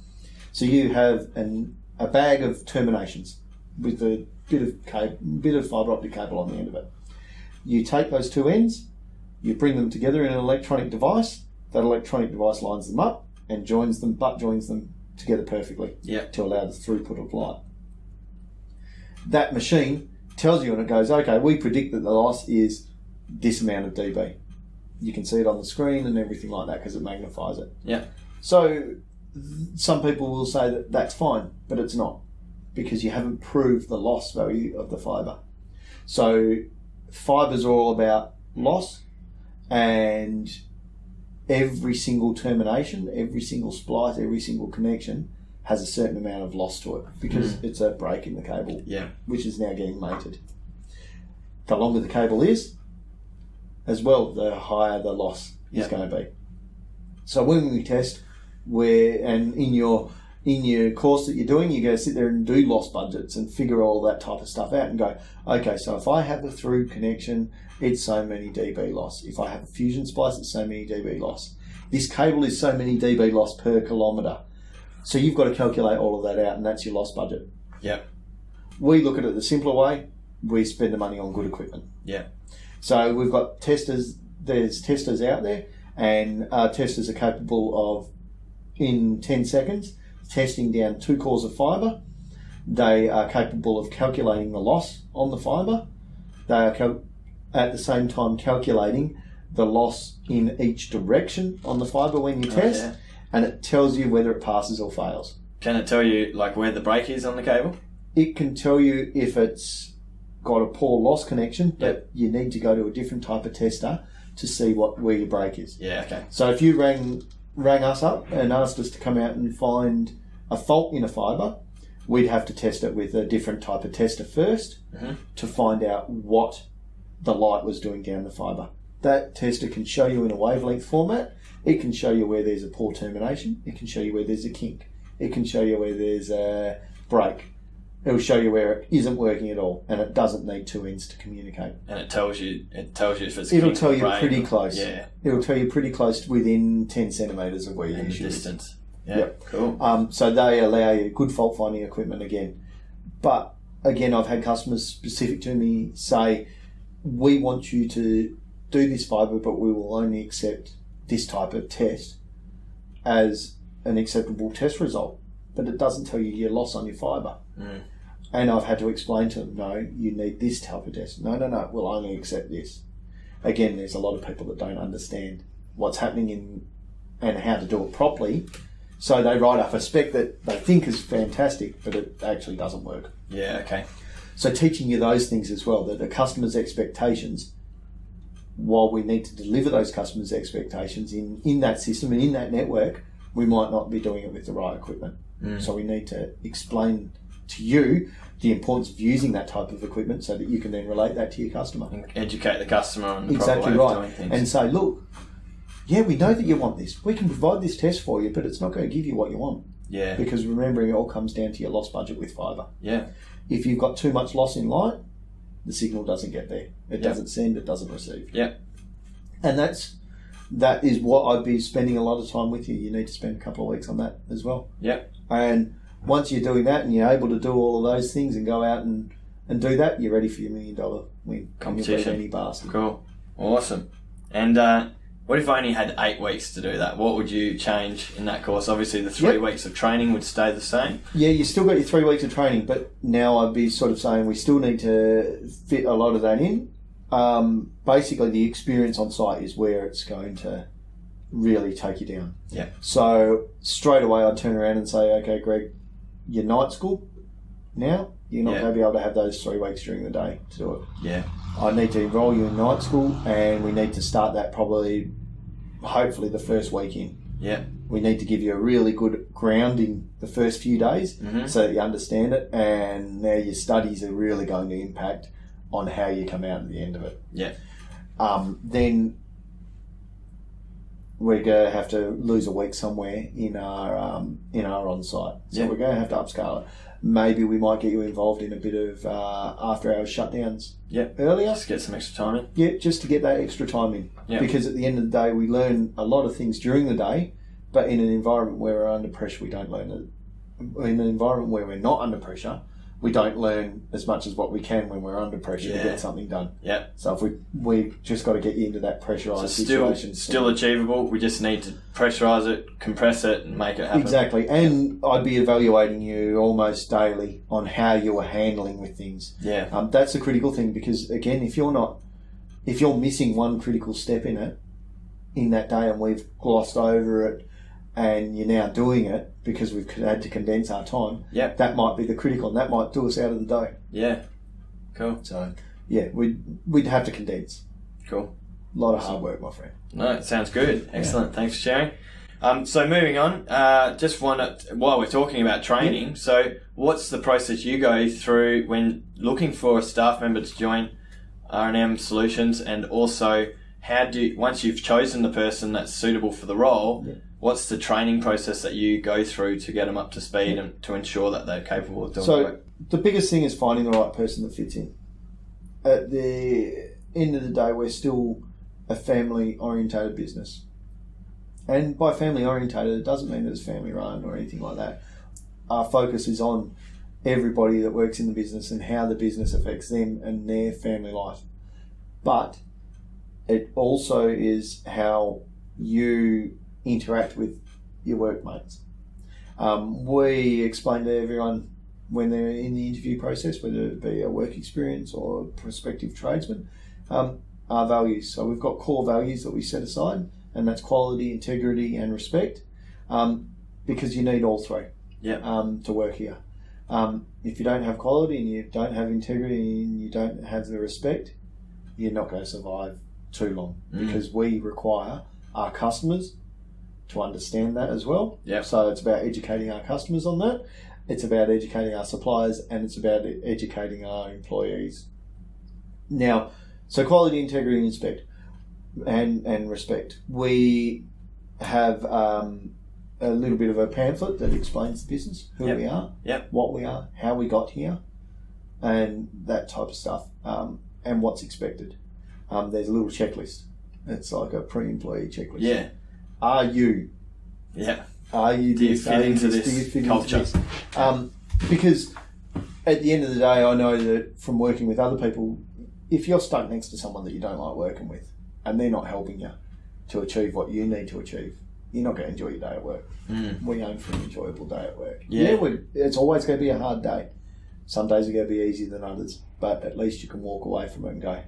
So you have an, a bag of terminations with a bit of cable, bit of fibre optic cable on the end of it. You take those two ends, you bring them together in an electronic device. That electronic device lines them up and joins them, butt joins them together perfectly Yep. to allow the throughput of light. That machine tells you and it goes, okay, we predict that the loss is this amount of dB. You can see it on the screen and everything like that because it magnifies it. Yep. So some people will say that that's fine, but it's not because you haven't proved the loss value of the fibre. So fibres are all about loss and every single termination, every single splice, every single connection has a certain amount of loss to it because hmm. it's a break in the cable Yeah. which is now getting mated. The longer the cable is, as well, the higher the loss is going to be. So when we test, where and in your in your course that you're doing, you go sit there and do loss budgets and figure all that type of stuff out and go, okay, so if I have a through connection, it's so many dB loss. If I have a fusion splice, it's so many dB loss. This cable is so many dB loss per kilometre. So you've got to calculate all of that out, and that's your loss budget Yep. we look at it the simpler way. We spend the money on good equipment. Yeah. So we've got testers. There's testers out there, and uh, testers are capable of, in ten seconds, testing down two cores of fibre. They are capable of calculating the loss on the fibre. They are cal- at the same time calculating the loss in each direction on the fibre when you oh, test, yeah. and it tells you whether it passes or fails. Can it tell you like where the break is on the cable? it can tell you if it's got a poor loss connection, but Yep. you need to go to a different type of tester to see what where your break is. Yeah. Okay. So if you rang rang us up and asked us to come out and find a fault in a fibre, we'd have to test it with a different type of tester 1st mm-hmm. to find out what the light was doing down the fibre. That tester can show you in a wavelength format. It can show you where there's a poor termination. It can show you where there's a kink. It can show you where there's a break. It will show you where it isn't working at all, and it doesn't need two ends to communicate. And it tells you. It tells you if it's. It'll tell you break pretty close. Yeah. It'll tell you pretty close to within ten centimeters of where your In the distance. Yeah. Yep. Cool. Um, so they allow you good fault finding equipment again. But again, I've had customers specific to me say, "We want you to do this fibre, but we will only accept this type of test as an acceptable test result." But it doesn't tell you your loss on your fibre. Mm. And I've had to explain to them, no, you need this type of test. No, no, no, we'll only accept this. Again, there's a lot of people that don't understand what's happening in and how to do it properly. So they write up a spec that they think is fantastic, but it actually doesn't work. Yeah. Okay. So teaching you those things as well, that the customer's expectations, while we need to deliver those customers' expectations in, in that system and in that network, we might not be doing it with the right equipment. Mm. So we need to explain to you the importance of using that type of equipment so that you can then relate that to your customer. Educate the customer on the Exactly proper way of doing right. things. And say, look, yeah, we know that you want this. We can provide this test for you, but it's not going to give you what you want. yeah. Because remembering, it all comes down to your loss budget with fibre. Yeah. If you've got too much loss in light, the signal doesn't get there. It Yeah. doesn't send, it doesn't receive. Yeah. And that's that is what I'd be spending a lot of time with you. You need to spend a couple of weeks on that as well. Yep. And once you're doing that and you're able to do all of those things and go out and, and do that, you're ready for your million dollar win. And you'll beat Competition. any bastard. Cool. Awesome. And uh, what if I only had eight weeks to do that? What would you change in that course? Obviously, the three Yep. weeks of training would stay the same. Yeah, you still got your three weeks of training, but now I'd be sort of saying we still need to fit a lot of that in. Um, basically, the experience on site is where it's going to really take you down. Yeah. So straight away, I'd turn around and say, "Okay, Greg, your night school now. You're not Yeah. going to be able to have those three weeks during the day to do it. Yeah. I need to enrol you in night school, and we need to start that probably, hopefully, the first week in." Yeah. we need to give you a really good grounding the first few days Mhm. so that you understand it and now your studies are really going to impact on how you come out at the end of it Yeah. um, then we're going to have to lose a week somewhere in our um, in our on site so Yeah. we're going to have to upscale it maybe we might get you involved in a bit of uh, after hours shutdowns Yeah. earlier Just get some extra time in. yeah, just to get that extra time in. Yeah. Because at the end of the day, we learn a lot of things during the day, but in an environment where we're under pressure, we don't learn it. In an environment where we're not under pressure, we don't learn as much as what we can when we're under pressure Yeah. to get something done. Yeah. So if we we just got to get you into that So pressurized still, situation. still achievable. We just need to pressurize it, compress it, and make it happen. Exactly, and I'd be evaluating you almost daily on how you are handling with things. Yeah. Um, that's a critical thing because again, if you're not, if you're missing one critical step in it, in that day, and we've glossed over it, and you're now doing it because we've had to condense our time, yeah, that might be the critical, and that might do us out of the day. Yeah. Cool. So, yeah, we'd we'd have to condense. Cool. A lot of hard work, my friend. No, it sounds good. Excellent. Thanks for sharing. Um, so moving on, uh, just to, while we're talking about training, so what's the process you go through when looking for a staff member to join R&M Solutions, and also how do you, once you've chosen the person that's suitable for the role, Yeah. What's the training process that you go through to get them up to speed and to ensure that they're capable of doing So- the work? The biggest thing is finding the right person that fits in. At the end of the day, we're still a family orientated business. And by family orientated, it doesn't mean that it's family run or anything like that. Our focus is on everybody that works in the business and how the business affects them and their family life. But it also is how you interact with your workmates. Um, we explain to everyone when they're in the interview process, whether it be a work experience or prospective tradesman, um, our values. So we've got core values that we set aside, and that's quality, integrity, and respect, um, because you need all three Yeah. um, to work here. Um, if you don't have quality and you don't have integrity and you don't have the respect, you're not going to survive too long Mm. because we require our customers to understand that as well. Yep. So it's about educating our customers on that. It's about educating our suppliers and it's about educating our employees. Now, so quality, integrity, and respect, and and respect. We have um, a little bit of a pamphlet that explains the business, who Yep. we are, Yep. what we are, how we got here, and that type of stuff, um, and what's expected. Um, there's a little checklist. It's like a pre-employee checklist. Yeah. Are you Yeah. are you Do you fit into this? this fit culture? Into this? Um, because at the end of the day, I know that from working with other people, if you're stuck next to someone that you don't like working with, and they're not helping you to achieve what you need to achieve, you're not going to enjoy your day at work. Mm. We aim for an enjoyable day at work. Yeah. we it's always going to be a hard day. Some days are going to be easier than others, but at least you can walk away from it and go,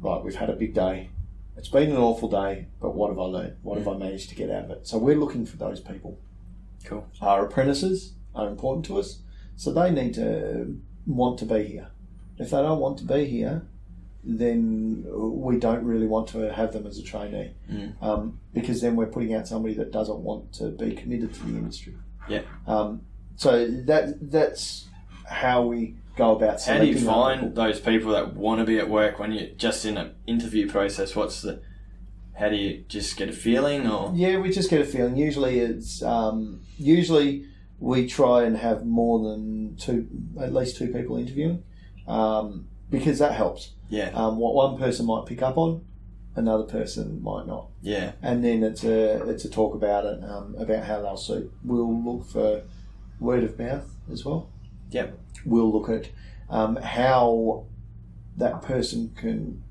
right, we've had a big day. It's been an awful day, but what have I learned? What have I managed to get out of it? So we're looking for those people. Cool. Our apprentices are important to us, so they need to want to be here. If they don't want to be here, then we don't really want to have them as a trainee, Mm. um, because then we're putting out somebody that doesn't want to be committed to the industry. Yeah. Um, so that that's how we go about. How do you find those people that want to be at work when you're just in an interview process? What's the how do you just get a feeling or Yeah, we just get a feeling. Usually, it's um, usually we try and have more than two, at least two people interviewing, um, because that helps. yeah Um, what one person might pick up on another person might not. Yeah. And then it's a it's a talk about it um, about how they'll suit. We'll look for word of mouth as well. Yep. We'll look at um, how that person can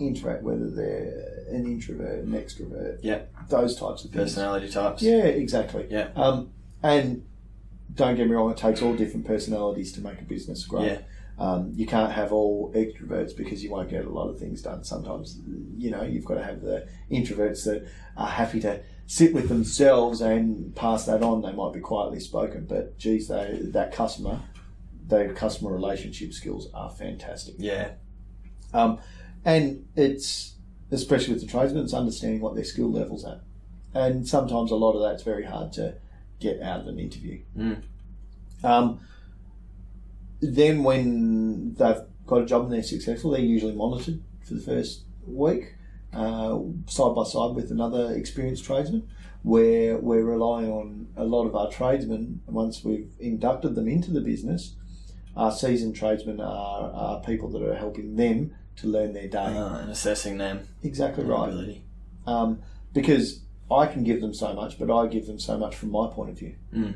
interact, whether they're an introvert, an extrovert, Yeah. those types of things. Personality types. Yeah, exactly. Yeah. Um, and don't get me wrong, it takes all different personalities to make a business grow. Yeah. Um, you can't have all extroverts because you won't get a lot of things done. Sometimes, you know, you've got to have the introverts that are happy to sit with themselves and pass that on. They might be quietly spoken, but geez, they, that customer, their customer relationship skills are fantastic. Yeah. Um, and it's especially with the tradesmen, it's understanding what their skill levels at, and sometimes a lot of that's very hard to get out of an interview. Mm. Um, then when they've got a job and they're successful, they're usually monitored for the first week, uh, side by side with another experienced tradesman. Where we're relying on a lot of our tradesmen once we've inducted them into the business. Our seasoned tradesmen are, are people that are helping them to learn their day. Uh, and assessing them. exactly right. Um, because I can give them so much, but I give them so much from my point of view. Mm.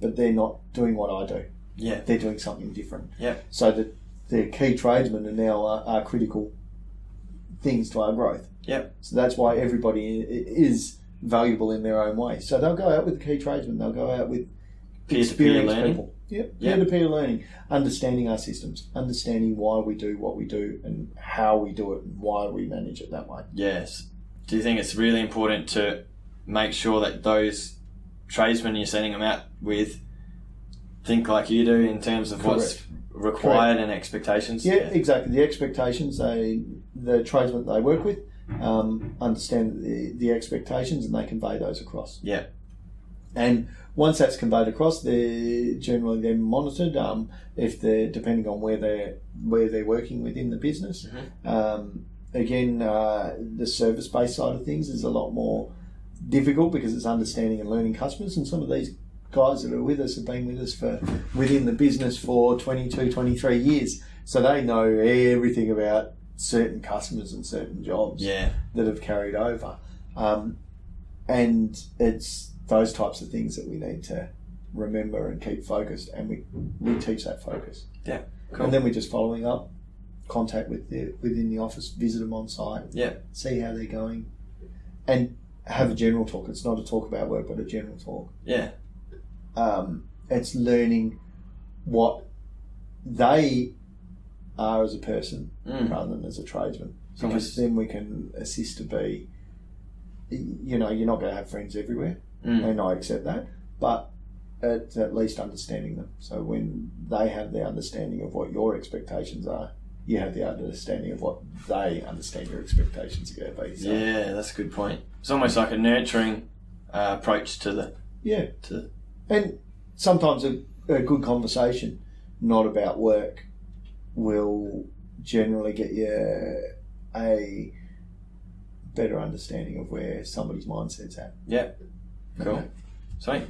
But they're not doing what I do. Yeah. They're doing something different. Yeah. So that the key tradesmen are now are, are critical things to our growth. Yep. So that's why everybody is valuable in their own way. So they'll go out with the key tradesmen. They'll go out with experienced learning. people. Yep. Yep. Peer-to-peer learning, understanding our systems, understanding why we do what we do and how we do it and why we manage it that way. Yes. Do you think it's really important to make sure that those tradesmen you're sending them out with think like you do in terms of what's required and expectations? Yeah, exactly. The expectations they the tradesmen they work with um, understand the, the expectations and they convey those across. Yeah. And once that's conveyed across, they're generally then monitored. Um, if they're depending on where they're where they're working within the business. Um, again, uh, the service based side of things is a lot more difficult because it's understanding and learning customers. And some of these guys that are with us have been with us for within the business for 22, 23 years. So they know everything about certain customers and certain jobs Yeah. that have carried over. Um, and it's those types of things that we need to remember and keep focused. And we, we teach that focus. Yeah. Cool. And then we're just following up, contact with the within the office, visit them on site, Yeah. see how they're going, and have a general talk. It's not a talk about work, but a general talk. Yeah. Um, it's learning what they are as a person Mm. rather than as a tradesman. Because almost- then we can assist to be, you know, you're not going to have friends everywhere, Mm. and I accept that, but it's at least understanding them. So when they have the understanding of what your expectations are, you have the understanding of what they understand your expectations are going to be. So, Yeah, that's a good point. It's almost like a nurturing uh, approach to the yeah. to And sometimes a, a good conversation, not about work, will generally get you a better understanding of where somebody's mindset's at. yeah. Cool. Sweet.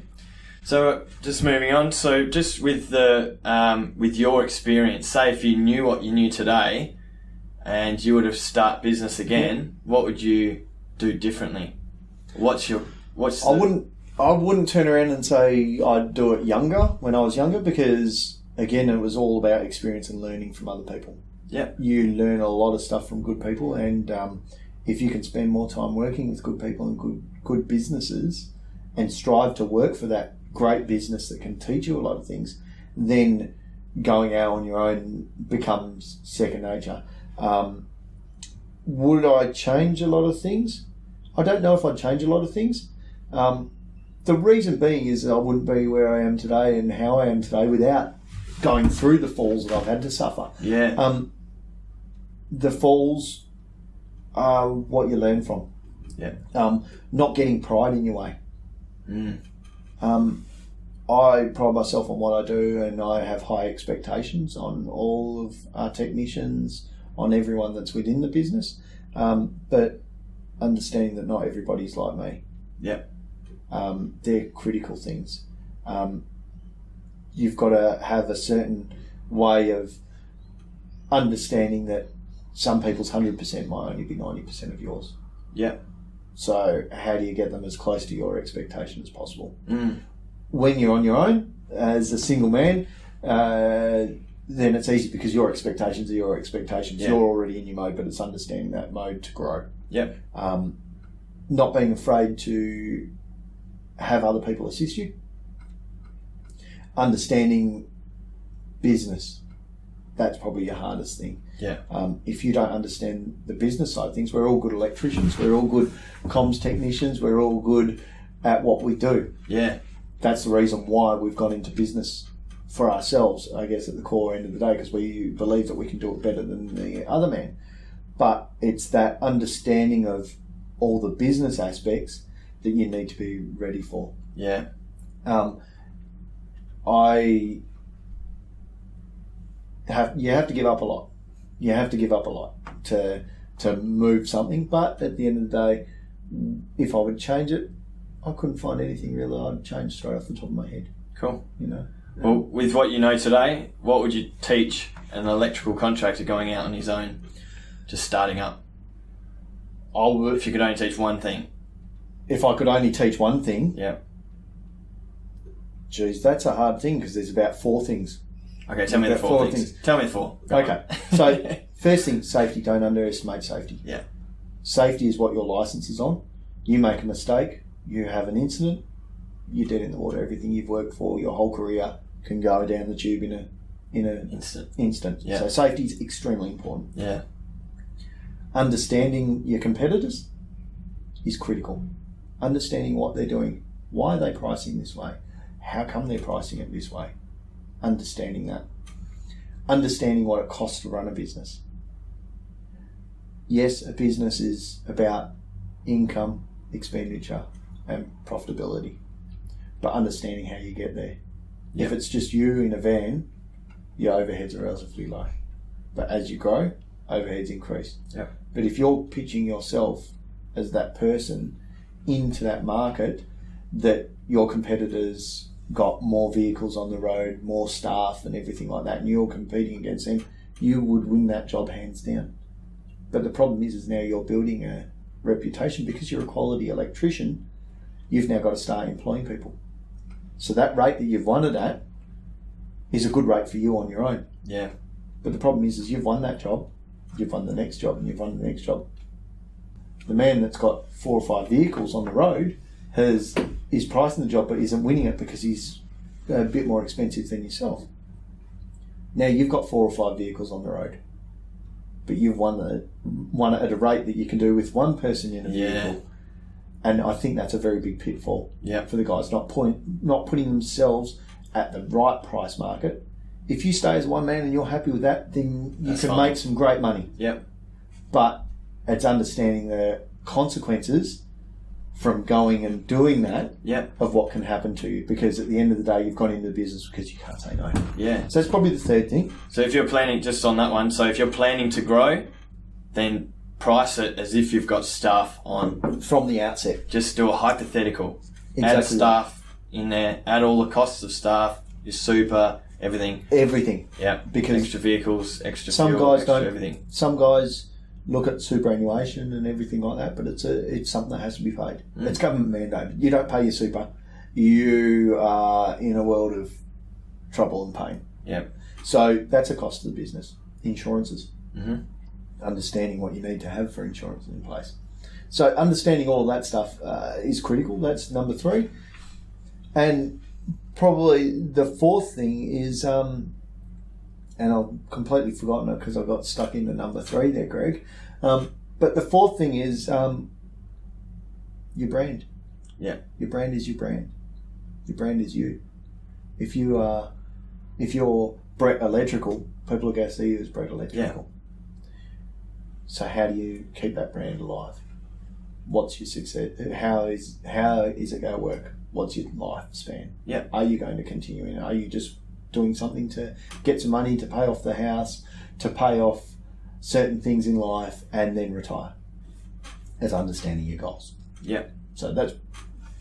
So just moving on. So just with the um, with your experience, say if you knew what you knew today, and you would have start business again, what would you do differently? What's your what's I the- wouldn't. I wouldn't turn around and say I'd do it younger when I was younger because again it was all about experience and learning from other people. Yeah. You learn a lot of stuff from good people, and um, if you can spend more time working with good people and good good businesses, and strive to work for that great business that can teach you a lot of things, then going out on your own becomes second nature. Um, would I change a lot of things? I don't know if I'd change a lot of things. Um, the reason being is I wouldn't be where I am today and how I am today without going through the falls that I've had to suffer. yeah Um, the falls are what you learn from. Yeah. Um, not getting pride in your way. Mm. Um, I pride myself on what I do, and I have high expectations on all of our technicians, on everyone that's within the business. Um, but understanding that not everybody's like me. Yeah. Um, they're critical things. You've got to have a certain way of understanding that some people's 100% might only be 90% of yours. Yeah. So, how do you get them as close to your expectation as possible? Mm. When you're on your own, as a single man, uh, then it's easy because your expectations are your expectations. Yeah. You're already in your mode, but it's understanding that mode to grow. Yep. Um, not being afraid to have other people assist you. Understanding business. That's probably your hardest thing. Yeah. Um, if you don't understand the business side of things, we're all good electricians, we're all good comms technicians, we're all good at what we do. Yeah. That's the reason why we've gone into business for ourselves, I guess, at the core end of the day, because we believe that we can do it better than the other man. But it's that understanding of all the business aspects that you need to be ready for. Yeah. Um, I have you have to give up a lot. You have to give up a lot to to move something. But at the end of the day, if I would change it, I couldn't find anything really I'd change straight off the top of my head. Cool. You know, Well, with what you know today, what would you teach an electrical contractor going out on his own, just starting up? I would If you could only teach one thing. if I could only teach one thing. Yeah. Geez, that's a hard thing because there's about four things. Okay, tell me the four, four things. things. Tell me the four. Go Okay, so first thing, safety. Don't underestimate safety. Yeah. Safety is what your license is on. You make a mistake, you have an incident, you're dead in the water. Everything you've worked for your whole career can go down the tube in a in an Instant. instant. Yeah. So safety is extremely important. Yeah. Understanding your competitors is critical. Understanding what they're doing, why are they pricing this way, how come they're pricing it this way. Understanding that. Understanding what it costs to run a business. Yes, a business is about income, expenditure, and profitability, but understanding how you get there. If it's just you in a van, your overheads are relatively low. But as you grow, overheads increase. Yep. But if you're pitching yourself as that person into that market, that your competitors got more vehicles on the road, more staff, and everything like that, and you're competing against them, you would win that job hands down. But the problem is, is now you're building a reputation because you're a quality electrician. You've now got to start employing people. So that rate that you've won it at is a good rate for you on your own. Yeah. But the problem is, is you've won that job, you've won the next job, and you've won the next job. The man that's got four or five vehicles on the road has is pricing the job, but isn't winning it because he's a bit more expensive than yourself. Now you've got four or five vehicles on the road, but you've won the won it at a rate that you can do with one person in a Yeah. vehicle. And I think that's a very big pitfall Yeah. for the guys not point not putting themselves at the right price market. If you stay as one man and you're happy with that, then you That's can fine. make some great money. Yep. But it's understanding the consequences from going and doing that Yep. of what can happen to you. Because at the end of the day, you've gone into the business because you can't say no. Yeah. So that's probably the third thing. So if you're planning just on that one, so if you're planning to grow, then price it as if you've got staff on. From the outset, Just do a hypothetical. Add staff in there. Add all the costs of staff, your super, everything. everything. Yeah. Because extra vehicles, extra some fuel, guys extra don't- everything. Some guys look at superannuation and everything like that, but it's a it's something that has to be paid. Mm. It's government mandated. You don't pay your super, you are in a world of trouble and pain. Yep. So that's a cost to the business. Insurances. Mhm. Understanding what you need to have for insurance in place. So understanding all that stuff uh, is critical. That's number three. And probably the fourth thing is, um, and I've completely forgotten it because I got stuck into number three there, Greg. Um, but the fourth thing is um, your brand. Yeah. Your brand is your brand. Your brand is you. If you are, if you're Brett Electrical, people are going to see you as Brett Electrical. Yeah. So how do you keep that brand alive? What's your success? How is how is it going to work? What's your lifespan? Yeah. Are you going to continue in? Are you just doing something to get some money to pay off the house, to pay off certain things in life, and then retire? As understanding your goals. Yeah. So that's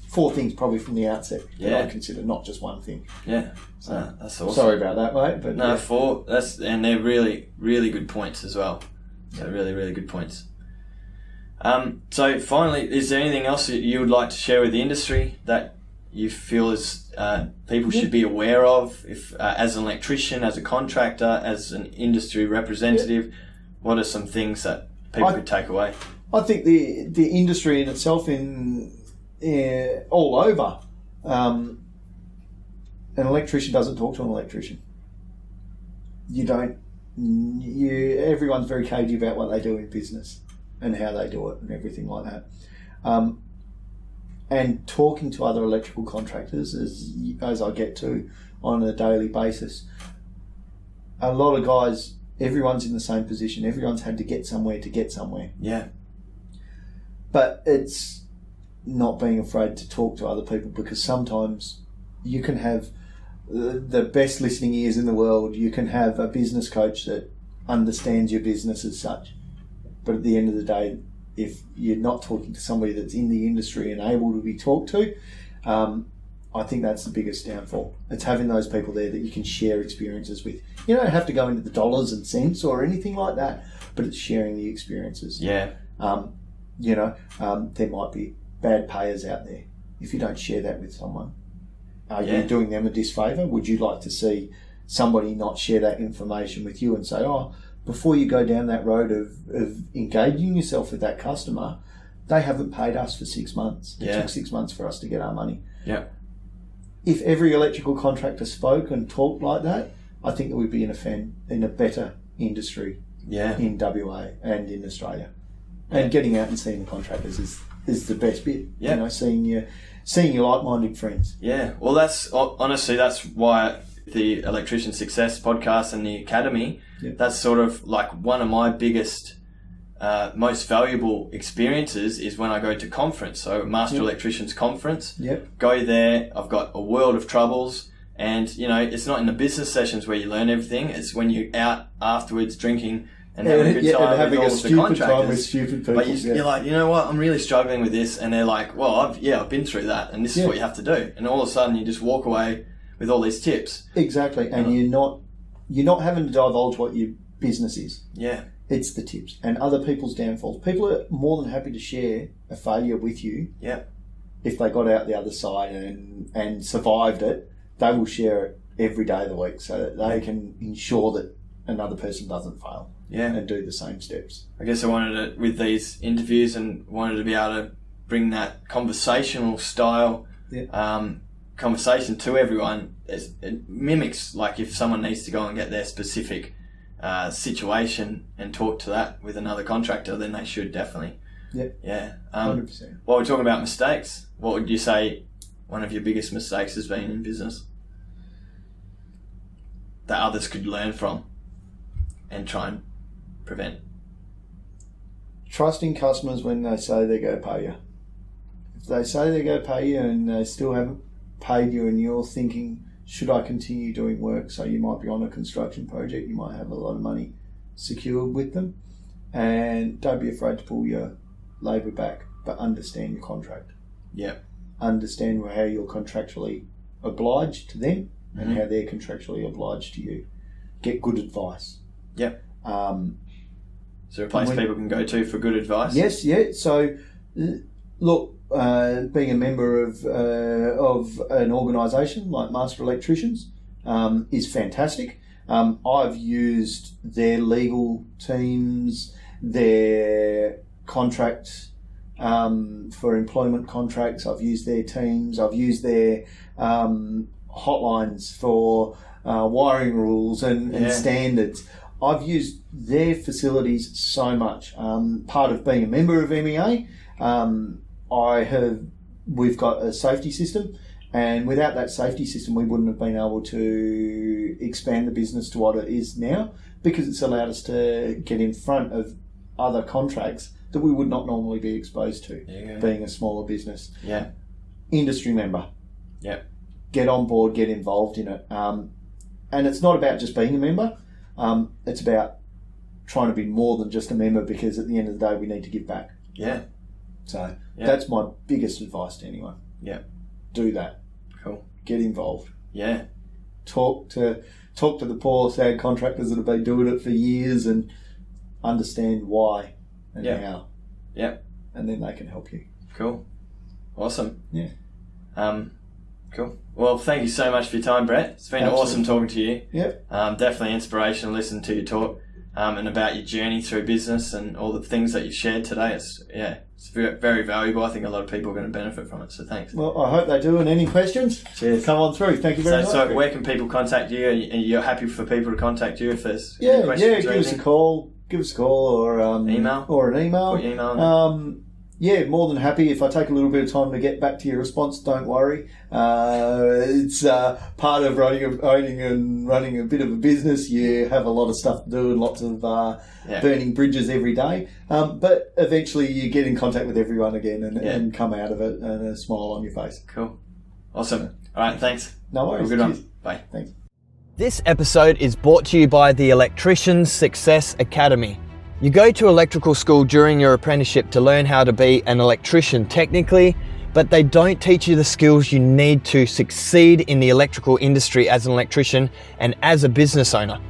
four things probably from the outset that Yeah. I consider, not just one thing. Yeah. So that's awesome. Sorry about that, mate. But No, yeah. four. That's and they're really, really good points as well. Yeah, really, really good points. Um, so, finally, is there anything else that you would like to share with the industry that you feel is uh, people should be aware of? If uh, as an electrician, as a contractor, as an industry representative, what are some things that people I- could take away? I think the the industry in itself, in uh, all over, um, an electrician doesn't talk to an electrician. You don't. You everyone's very cagey about what they do in business and how they do it and everything like that. Um, and talking to other electrical contractors as as I get to on a daily basis, a lot of guys. Everyone's in the same position. Everyone's had to get somewhere to get somewhere Yeah, but it's not being afraid to talk to other people because sometimes you can have the the best listening ears in the world. You can have a business coach that understands your business as such, but at the end of the day, if you're not talking to somebody that's in the industry and able to be talked to, um, I think that's the biggest downfall. It's having those people there that you can share experiences with. You don't have to go into the dollars and cents or anything like that, but it's sharing the experiences. yeah, Um, you know, um, there might be bad payers out there. If you don't share that with someone, are Yeah. you doing them a disfavour? Would you like to see somebody not share that information with you and say, oh, before you go down that road of, of engaging yourself with that customer, they haven't paid us for six months. It Yeah. took six months for us to get our money. yeah, If every electrical contractor spoke and talked like that, I think that we'd be in a fan, in a better industry yeah, in WA and in Australia. And getting out and seeing the contractors is, is the best bit. Yeah. You know, seeing your seeing your like minded friends. yeah. Well, that's honestly that's why the Electrician Success podcast and the Academy. Yeah. That's sort of like one of my biggest. Uh, most valuable experiences is when I go to conference. So Master Electricians Conference. Yep. go there. I've got a world of troubles, and you know it's not in the business sessions where you learn everything. It's when you're out afterwards drinking and having a good Yeah, time having with a all the contractors. with stupid people. but you, yeah. you're like, you know what? I'm really struggling with this, and they're like, well, I've yeah, I've been through that, and this is Yeah. what you have to do. And all of a sudden, you just walk away with all these tips. exactly. And you're not you're not having to divulge what your business is. Yeah, It's the tips and other people's downfalls. People are more than happy to share a failure with you yeah, if they got out the other side and and survived it. They will share it every day of the week so that they can ensure that another person doesn't fail yeah. and do the same steps. I guess I wanted to, with these interviews and wanted to be able to bring that conversational style Yeah. um, conversation to everyone. It mimics like if someone needs to go and get their specific uh, situation and talk to that with another contractor, then they should definitely. Yeah. Yeah. Um, Hundred percent. while we're talking about mistakes, what would you say one of your biggest mistakes has been in business that others could learn from and try and prevent? Trusting customers when they say they're going to pay you. If they say they're going to pay you and they still haven't paid you, and you're thinking, should I continue doing work? So you might be on a construction project, you might have a lot of money secured with them, and don't be afraid to pull your labour back, but understand your contract. Yeah. Understand how you're contractually obliged to them and Mhm. how they're contractually obliged to you. Get good advice. Yep. Um, So a place people can go to for good advice. Yes, yeah. So, look, uh, being a member of uh, of an organisation like Master Electricians um, is fantastic. Um, I've used their legal teams, their contracts um, for employment contracts. I've used their teams. I've used their um, hotlines for uh, wiring rules and, and Yeah. standards. I've used their facilities so much. Um, part of being a member of MEA, um, I have. We've got a safety system, and without that safety system, we wouldn't have been able to expand the business to what it is now because it's allowed us to get in front of other contracts that we would not normally be exposed to, Yeah. being a smaller business. Yeah. Industry member. Yep. Get on board, get involved in it. Um, and it's not about just being a member. Um, it's about trying to be more than just a member because at the end of the day, we need to give back. Yeah. So Yeah. that's my biggest advice to anyone. Yeah. Do that. Cool. Get involved. Yeah. Talk to talk to the poor sad contractors that have been doing it for years and understand why and Yeah. how, Yep. and then they can help you. Cool. Awesome. Yeah. Um, cool. Well, thank you so much for your time, Brett. It's been Absolutely. awesome talking to you. Yep. Um, definitely inspirational listening to you talk um, and about your journey through business and all the things that you shared today. It's yeah, it's very, valuable. I think a lot of people are going to benefit from it. So thanks. Well, I hope they do. And any questions? Cheers. Come on through. Thank you very So, much. so where can people contact you? And you're happy for people to contact you if there's any yeah, questions yeah. Give us a call. Give us a call or um, Email? or an email. Put email. Um, yeah, more than happy. If I take a little bit of time to get back to your response, don't worry. Uh, it's uh, part of running, a, owning and running a bit of a business. You have a lot of stuff to do and lots of uh, Yeah. burning bridges every day. Um, but eventually, you get in contact with everyone again and, Yeah. and come out of it and a smile on your face. Cool. Awesome. All right. Thanks. No Have a worries. good Cheers. one. Bye. Thanks. This episode is brought to you by the Electricians Success Academy. You go to electrical school during your apprenticeship to learn how to be an electrician technically, but they don't teach you the skills you need to succeed in the electrical industry as an electrician and as a business owner.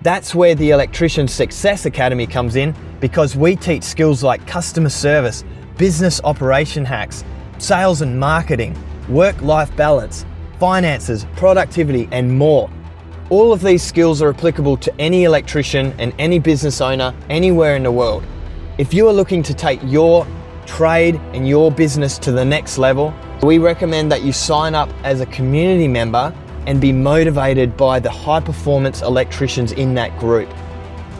That's where the Electrician Success Academy comes in because we teach skills like customer service, business operation hacks, sales and marketing, work life balance, finances, productivity, and more. All of these skills are applicable to any electrician and any business owner anywhere in the world. If you are looking to take your trade and your business to the next level, we recommend that you sign up as a community member and be motivated by the high performance electricians in that group.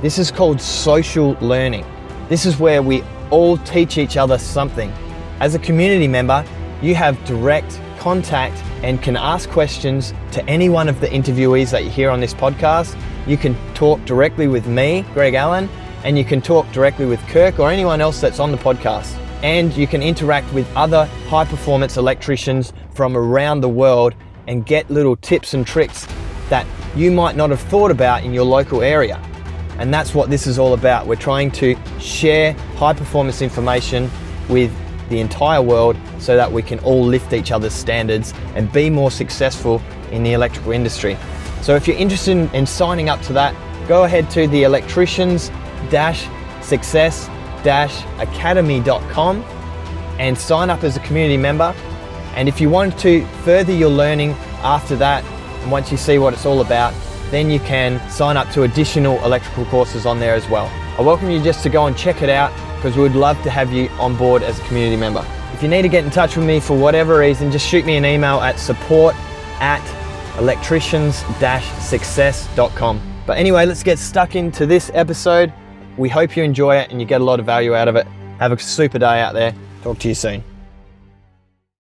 This is called social learning. This is where we all teach each other something. As a community member, you have direct contact and can ask questions to any one of the interviewees that you hear on this podcast. You can talk directly with me, Greg Allen, and you can talk directly with Kirk or anyone else that's on the podcast. And you can interact with other high performance electricians from around the world and get little tips and tricks that you might not have thought about in your local area. And that's what this is all about. We're trying to share high performance information with the entire world so that we can all lift each other's standards and be more successful in the electrical industry. So if you're interested in, in signing up to that, go ahead to the electricians success academy.com and sign up as a community member. And if you want to further your learning after that, and once you see what it's all about, then you can sign up to additional electrical courses on there as well. I welcome you just to go and check it out because we would love to have you on board as a community member. If you need to get in touch with me for whatever reason, just shoot me an email at support at electricians-success.com. But anyway, let's get stuck into this episode. We hope you enjoy it and you get a lot of value out of it. Have a super day out there. Talk to you soon.